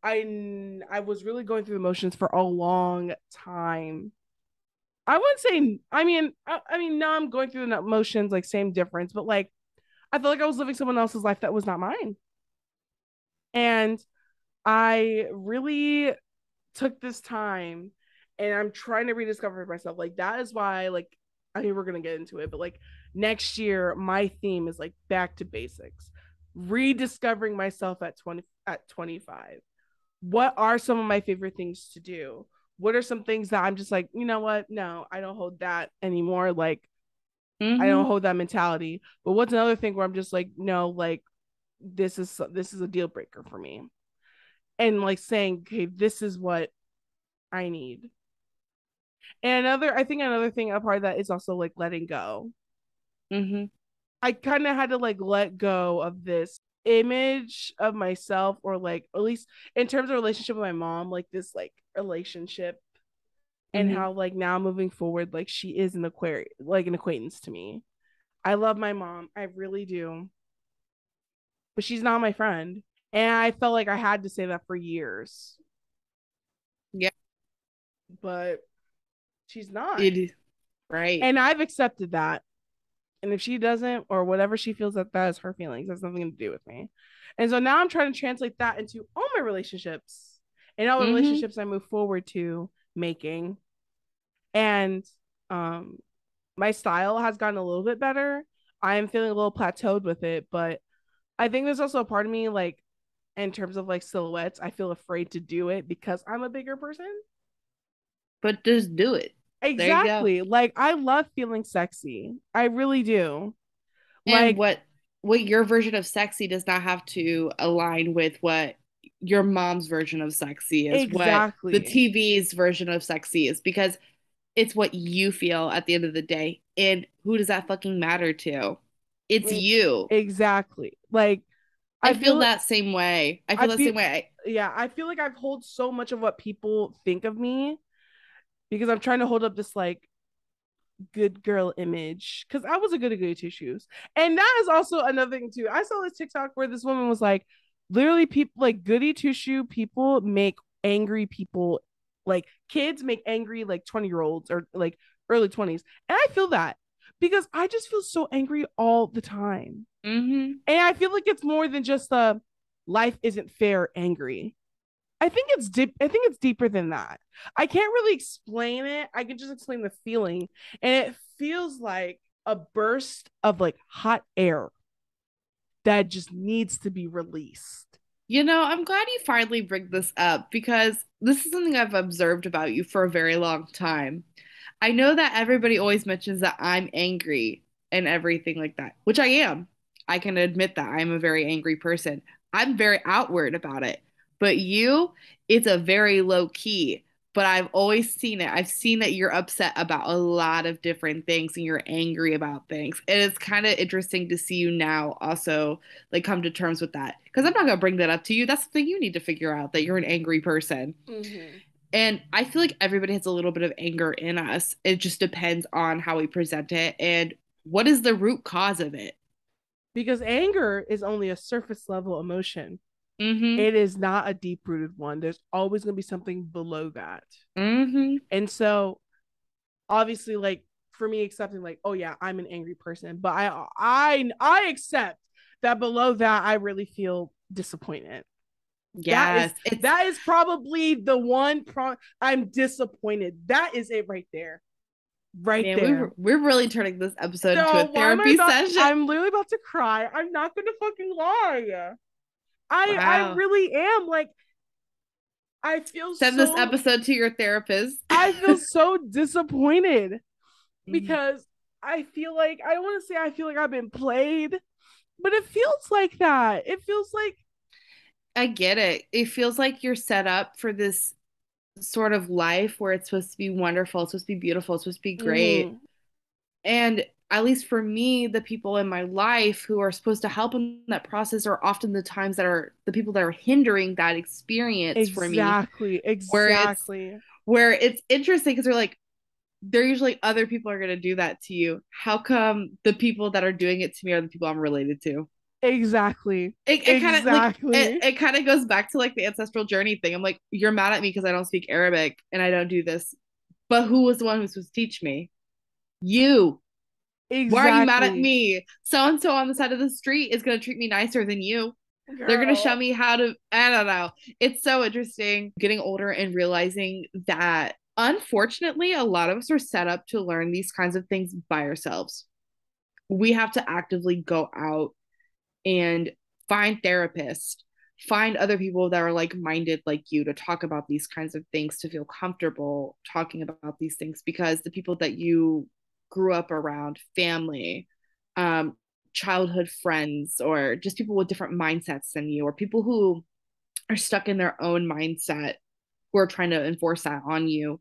I I was really going through the motions for a long time. I wouldn't say. I mean, I, I mean, now I'm going through the motions, like same difference, but like, I felt like I was living someone else's life that was not mine. And I really took this time and I'm trying to rediscover myself. Like that is why, like, I mean, we're gonna get into it, but like next year, my theme is like back to basics, rediscovering myself at 20 at 25. What are some of my favorite things to do? What are some things that I'm just like, you know what? No, I don't hold that anymore. Like, mm-hmm. I don't mm-hmm. hold that mentality. But what's another thing where I'm just like, no, like this is this is a deal breaker for me and like saying okay this is what i need and another i think another thing a part of that is also like letting go mm-hmm. i kind of had to like let go of this image of myself or like at least in terms of relationship with my mom like this like relationship and mm-hmm. how like now moving forward like she is an aquarium like an acquaintance to me i love my mom i really do but she's not my friend. And I felt like I had to say that for years. Yeah. But she's not. It right. And I've accepted that. And if she doesn't, or whatever she feels that that is her feelings, that's nothing to do with me. And so now I'm trying to translate that into all my relationships and all the mm-hmm. relationships I move forward to making. And um my style has gotten a little bit better. I am feeling a little plateaued with it, but I think there's also a part of me like in terms of like silhouettes, I feel afraid to do it because I'm a bigger person. But just do it. Exactly. Like I love feeling sexy. I really do. And like what what your version of sexy does not have to align with what your mom's version of sexy is exactly. what the TV's version of sexy is because it's what you feel at the end of the day. And who does that fucking matter to? It's you. Exactly. Like I, I feel, feel, that same way. I feel I the feel, same way. Yeah, I feel like I've hold so much of what people think of me because I'm trying to hold up this like good girl image because I was a good goody two shoes. And that is also another thing too. I saw this TikTok where this woman was like, literally, people like goody two shoe people make angry people like kids make angry like 20 year olds or like early 20s. And I feel that because I just feel so angry all the time. Mm-hmm. And I feel like it's more than just the life isn't fair angry. I think it's deep. I think it's deeper than that. I can't really explain it. I can just explain the feeling, and it feels like a burst of like hot air that just needs to be released. You know, I'm glad you finally bring this up because this is something I've observed about you for a very long time. I know that everybody always mentions that I'm angry and everything like that, which I am. I can admit that I'm a very angry person. I'm very outward about it. But you, it's a very low key. But I've always seen it. I've seen that you're upset about a lot of different things and you're angry about things. And it's kind of interesting to see you now also like come to terms with that. Because I'm not gonna bring that up to you. That's the thing you need to figure out that you're an angry person. Mm-hmm. And I feel like everybody has a little bit of anger in us. It just depends on how we present it and what is the root cause of it. Because anger is only a surface level emotion. Mm-hmm. It is not a deep rooted one. There's always going to be something below that. Mm-hmm. And so, obviously, like for me, accepting like, oh yeah, I'm an angry person, but I I I accept that below that, I really feel disappointed. Yes, that is, that is probably the one pro. I'm disappointed. That is it right there. Right Man, there. We're, we're really turning this episode no, into a therapy about, session. I'm literally about to cry. I'm not gonna fucking lie. I wow. I really am like I feel send so, this episode to your therapist. I feel so disappointed mm-hmm. because I feel like I don't want to say I feel like I've been played, but it feels like that. It feels like I get it. It feels like you're set up for this sort of life where it's supposed to be wonderful, it's supposed to be beautiful, it's supposed to be great. Mm. And at least for me, the people in my life who are supposed to help in that process are often the times that are the people that are hindering that experience exactly, for me. Exactly, exactly. Where it's, where it's interesting because they're like, they're usually other people are going to do that to you. How come the people that are doing it to me are the people I'm related to? Exactly. It, it kind of exactly. like, it, it kind of goes back to like the ancestral journey thing. I'm like, you're mad at me because I don't speak Arabic and I don't do this. But who was the one who's supposed to teach me? You. Exactly. Why are you mad at me? So and so on the side of the street is going to treat me nicer than you. Girl. They're going to show me how to, I don't know. It's so interesting getting older and realizing that unfortunately, a lot of us are set up to learn these kinds of things by ourselves. We have to actively go out and find therapists, find other people that are like minded like you to talk about these kinds of things, to feel comfortable talking about these things because the people that you grew up around family um, childhood friends or just people with different mindsets than you or people who are stuck in their own mindset who are trying to enforce that on you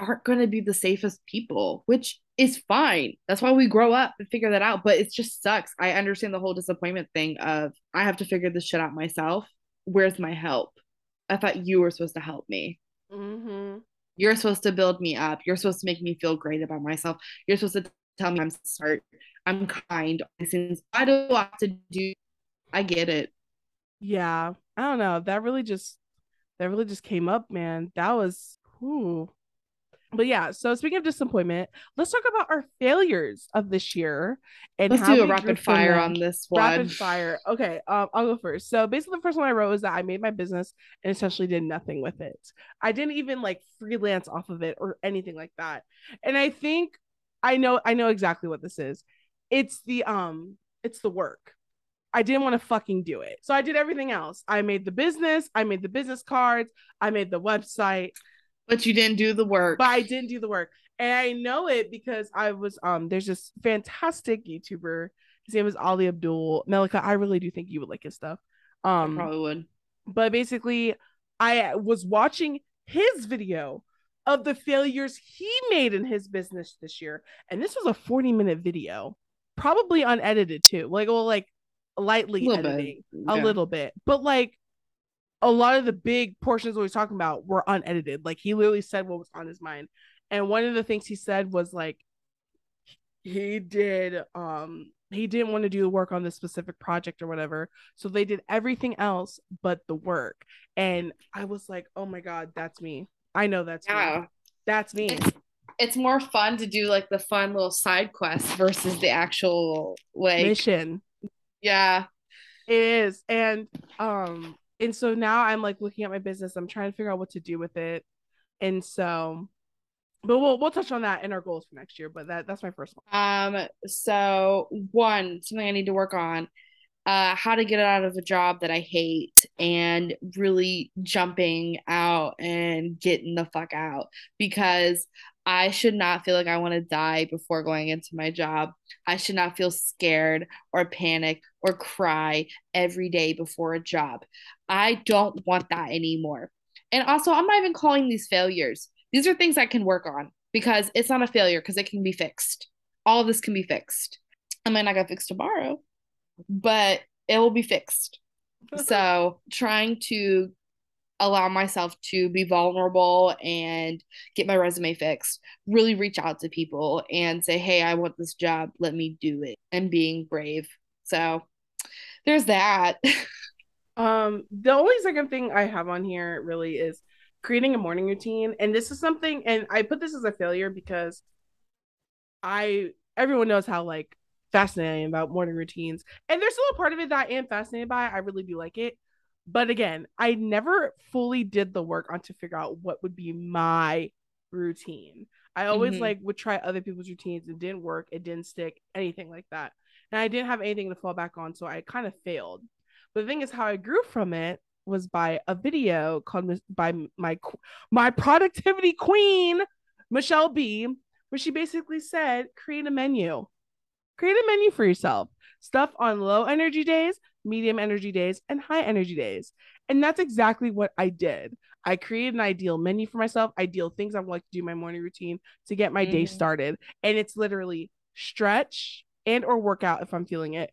aren't going to be the safest people which is fine. That's why we grow up and figure that out but it just sucks. I understand the whole disappointment thing of i have to figure this shit out myself. Where's my help? I thought you were supposed to help me. Mm-hmm. You're supposed to build me up. You're supposed to make me feel great about myself. You're supposed to tell me I'm smart. I'm kind. Since I do I have to do? I get it. Yeah, I don't know. That really just that really just came up, man. That was whoo but yeah, so speaking of disappointment, let's talk about our failures of this year and let's do a rapid fire on this one. Rapid fire. Okay, um, I'll go first. So basically, the first one I wrote was that I made my business and essentially did nothing with it. I didn't even like freelance off of it or anything like that. And I think I know I know exactly what this is. It's the um, it's the work. I didn't want to fucking do it. So I did everything else. I made the business, I made the business cards, I made the website. But you didn't do the work. But I didn't do the work. And I know it because I was um there's this fantastic YouTuber. His name is Ali Abdaal. Melika, I really do think you would like his stuff. Um I probably would. But basically, I was watching his video of the failures he made in his business this year. And this was a 40 minute video, probably unedited too. Like, well, like lightly bit, editing a yeah. little bit, but like a lot of the big portions we was talking about were unedited. Like he literally said what was on his mind. And one of the things he said was like he did um he didn't want to do the work on this specific project or whatever. So they did everything else but the work. And I was like, "Oh my god, that's me. I know that's me. That's me." It's, it's more fun to do like the fun little side quest versus the actual like Mission. yeah. It is. And um and so now I'm like looking at my business. I'm trying to figure out what to do with it. And so but we'll we'll touch on that in our goals for next year, but that that's my first one. Um so one something I need to work on uh how to get out of a job that I hate and really jumping out and getting the fuck out because I should not feel like I want to die before going into my job. I should not feel scared or panic or cry every day before a job. I don't want that anymore. And also, I'm not even calling these failures. These are things I can work on because it's not a failure because it can be fixed. All this can be fixed. I might not get fixed tomorrow, but it will be fixed. so, trying to allow myself to be vulnerable and get my resume fixed, really reach out to people and say, hey, I want this job. Let me do it. And being brave. So, there's that. Um, the only second thing I have on here really is creating a morning routine. And this is something, and I put this as a failure because I everyone knows how like fascinating about morning routines. And there's still a part of it that I am fascinated by. I really do like it. But again, I never fully did the work on to figure out what would be my routine. I always Mhm. like would try other people's routines. It didn't work. It didn't stick. Anything like that. And I didn't have anything to fall back on, so I kind of failed. But the thing is, how I grew from it was by a video called by my my productivity queen, Michelle B, where she basically said, create a menu, create a menu for yourself. Stuff on low energy days, medium energy days, and high energy days. And that's exactly what I did. I created an ideal menu for myself, ideal things I would like to do in my morning routine to get my day Mhm. started. And it's literally stretch and or workout if I'm feeling it,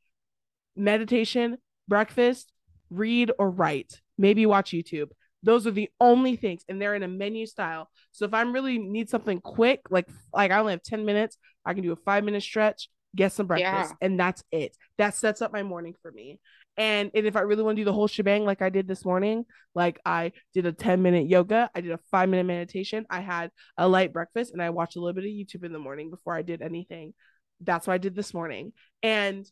meditation, breakfast, read or write, maybe watch YouTube. Those are the only things, and they're in a menu style. So if I'm really need something quick, like like I only have 10 minutes, I can do a five minute stretch, get some breakfast, Yeah. and that's it. That sets up my morning for me. And, and if I really want to do the whole shebang like I did this morning, like I did a 10 minute yoga, I did a five minute meditation, I had a light breakfast, and I watched a little bit of YouTube in the morning before I did anything. That's what I did this morning. And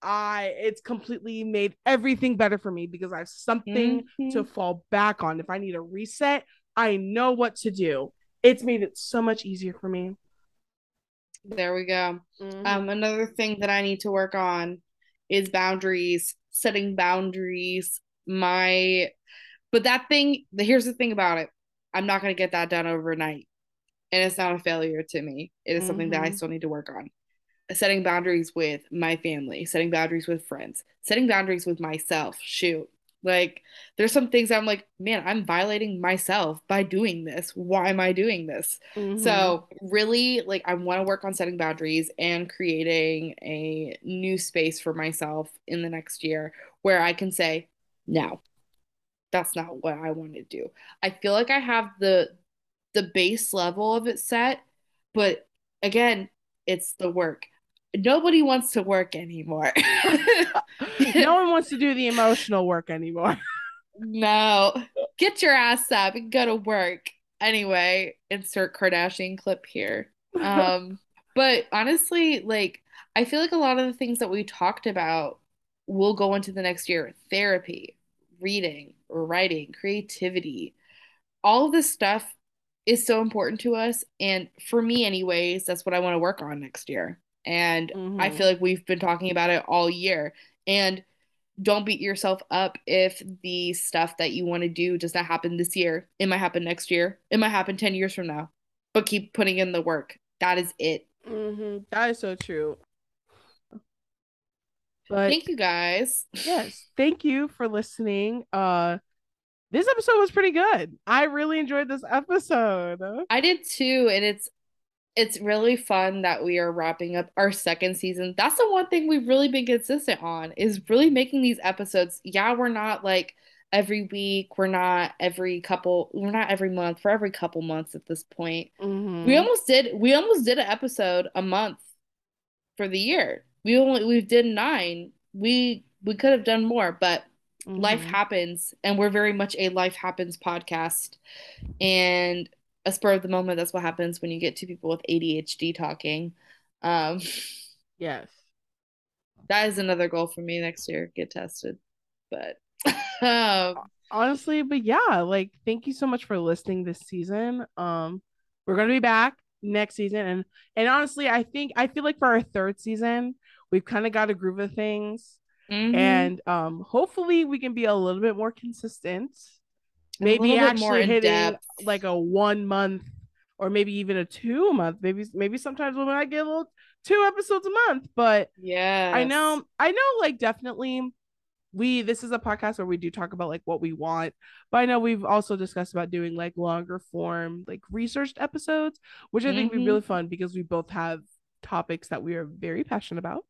I it's completely made everything better for me because I have something Mhm. to fall back on. If I need a reset, I know what to do. It's made it so much easier for me. There we go. Mhm. Um, another thing that I need to work on is boundaries, setting boundaries. My, but that thing, the, here's the thing about it. I'm not going to get that done overnight. And it's not a failure to me. It is something that I Mhm. still need to work on. Setting boundaries with my family, setting boundaries with friends, setting boundaries with myself. Shoot. Like, there's some things I'm like, man, I'm violating myself by doing this. Why am I doing this? Mhm. So, really, like, I want to work on setting boundaries and creating a new space for myself in the next year where I can say, no, that's not what I want to do. I feel like I have the the base level of it set, but again, it's the work. Nobody wants to work anymore. no one wants to do the emotional work anymore. No, get your ass up and go to work. Anyway, insert Kardashian clip here. Um, but honestly, like I feel like a lot of the things that we talked about will go into the next year. Therapy, reading, writing, creativity. All of this stuff is so important to us. And for me, anyways, that's what I want to work on next year. And I Mhm. feel like we've been talking about it all year. And don't beat yourself up if the stuff that you want to do does not happen this year. It might happen next year. It might happen 10 years from now. But keep putting in the work. That is it. Mhm. That is so true. But Thank you guys. yes, thank you for listening. Uh this episode was pretty good. I really enjoyed this episode. I did too, and it's it's really fun that we are wrapping up our second season. That's the one thing we've really been consistent on is really making these episodes. Yeah, we're not like every week, we're not every couple, we're not every month, for every couple months at this point. Mhm. We almost did we almost did an episode a month for the year. We only we did 9. We we could have done more, but life Mhm. happens and we're very much a life happens podcast and a spur of the moment that's what happens when you get two people with ADHD talking um Yes. that is another goal for me next year get tested but um honestly but yeah like thank you so much for listening this season um we're gonna be back next season and and honestly i think i feel like for our third season we've kind of got a groove of things mhm. and um hopefully we can be a little bit more consistent maybe actually hitting depth. like a one month or maybe even a two month maybe maybe sometimes we I get a little two episodes a month but yeah, I know, I know, like definitely we this is a podcast where we do talk about like what we want, but I know we've also discussed about doing like longer form, like researched episodes, which I think would be Mhm. really fun because we both have topics that we are very passionate about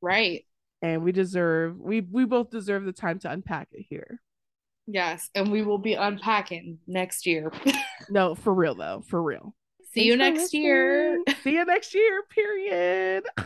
right and we deserve we we both deserve the time to unpack it here. Yes and we will be unpacking next year No, for real though, for real. see you Thanks for next year. See you next year, period.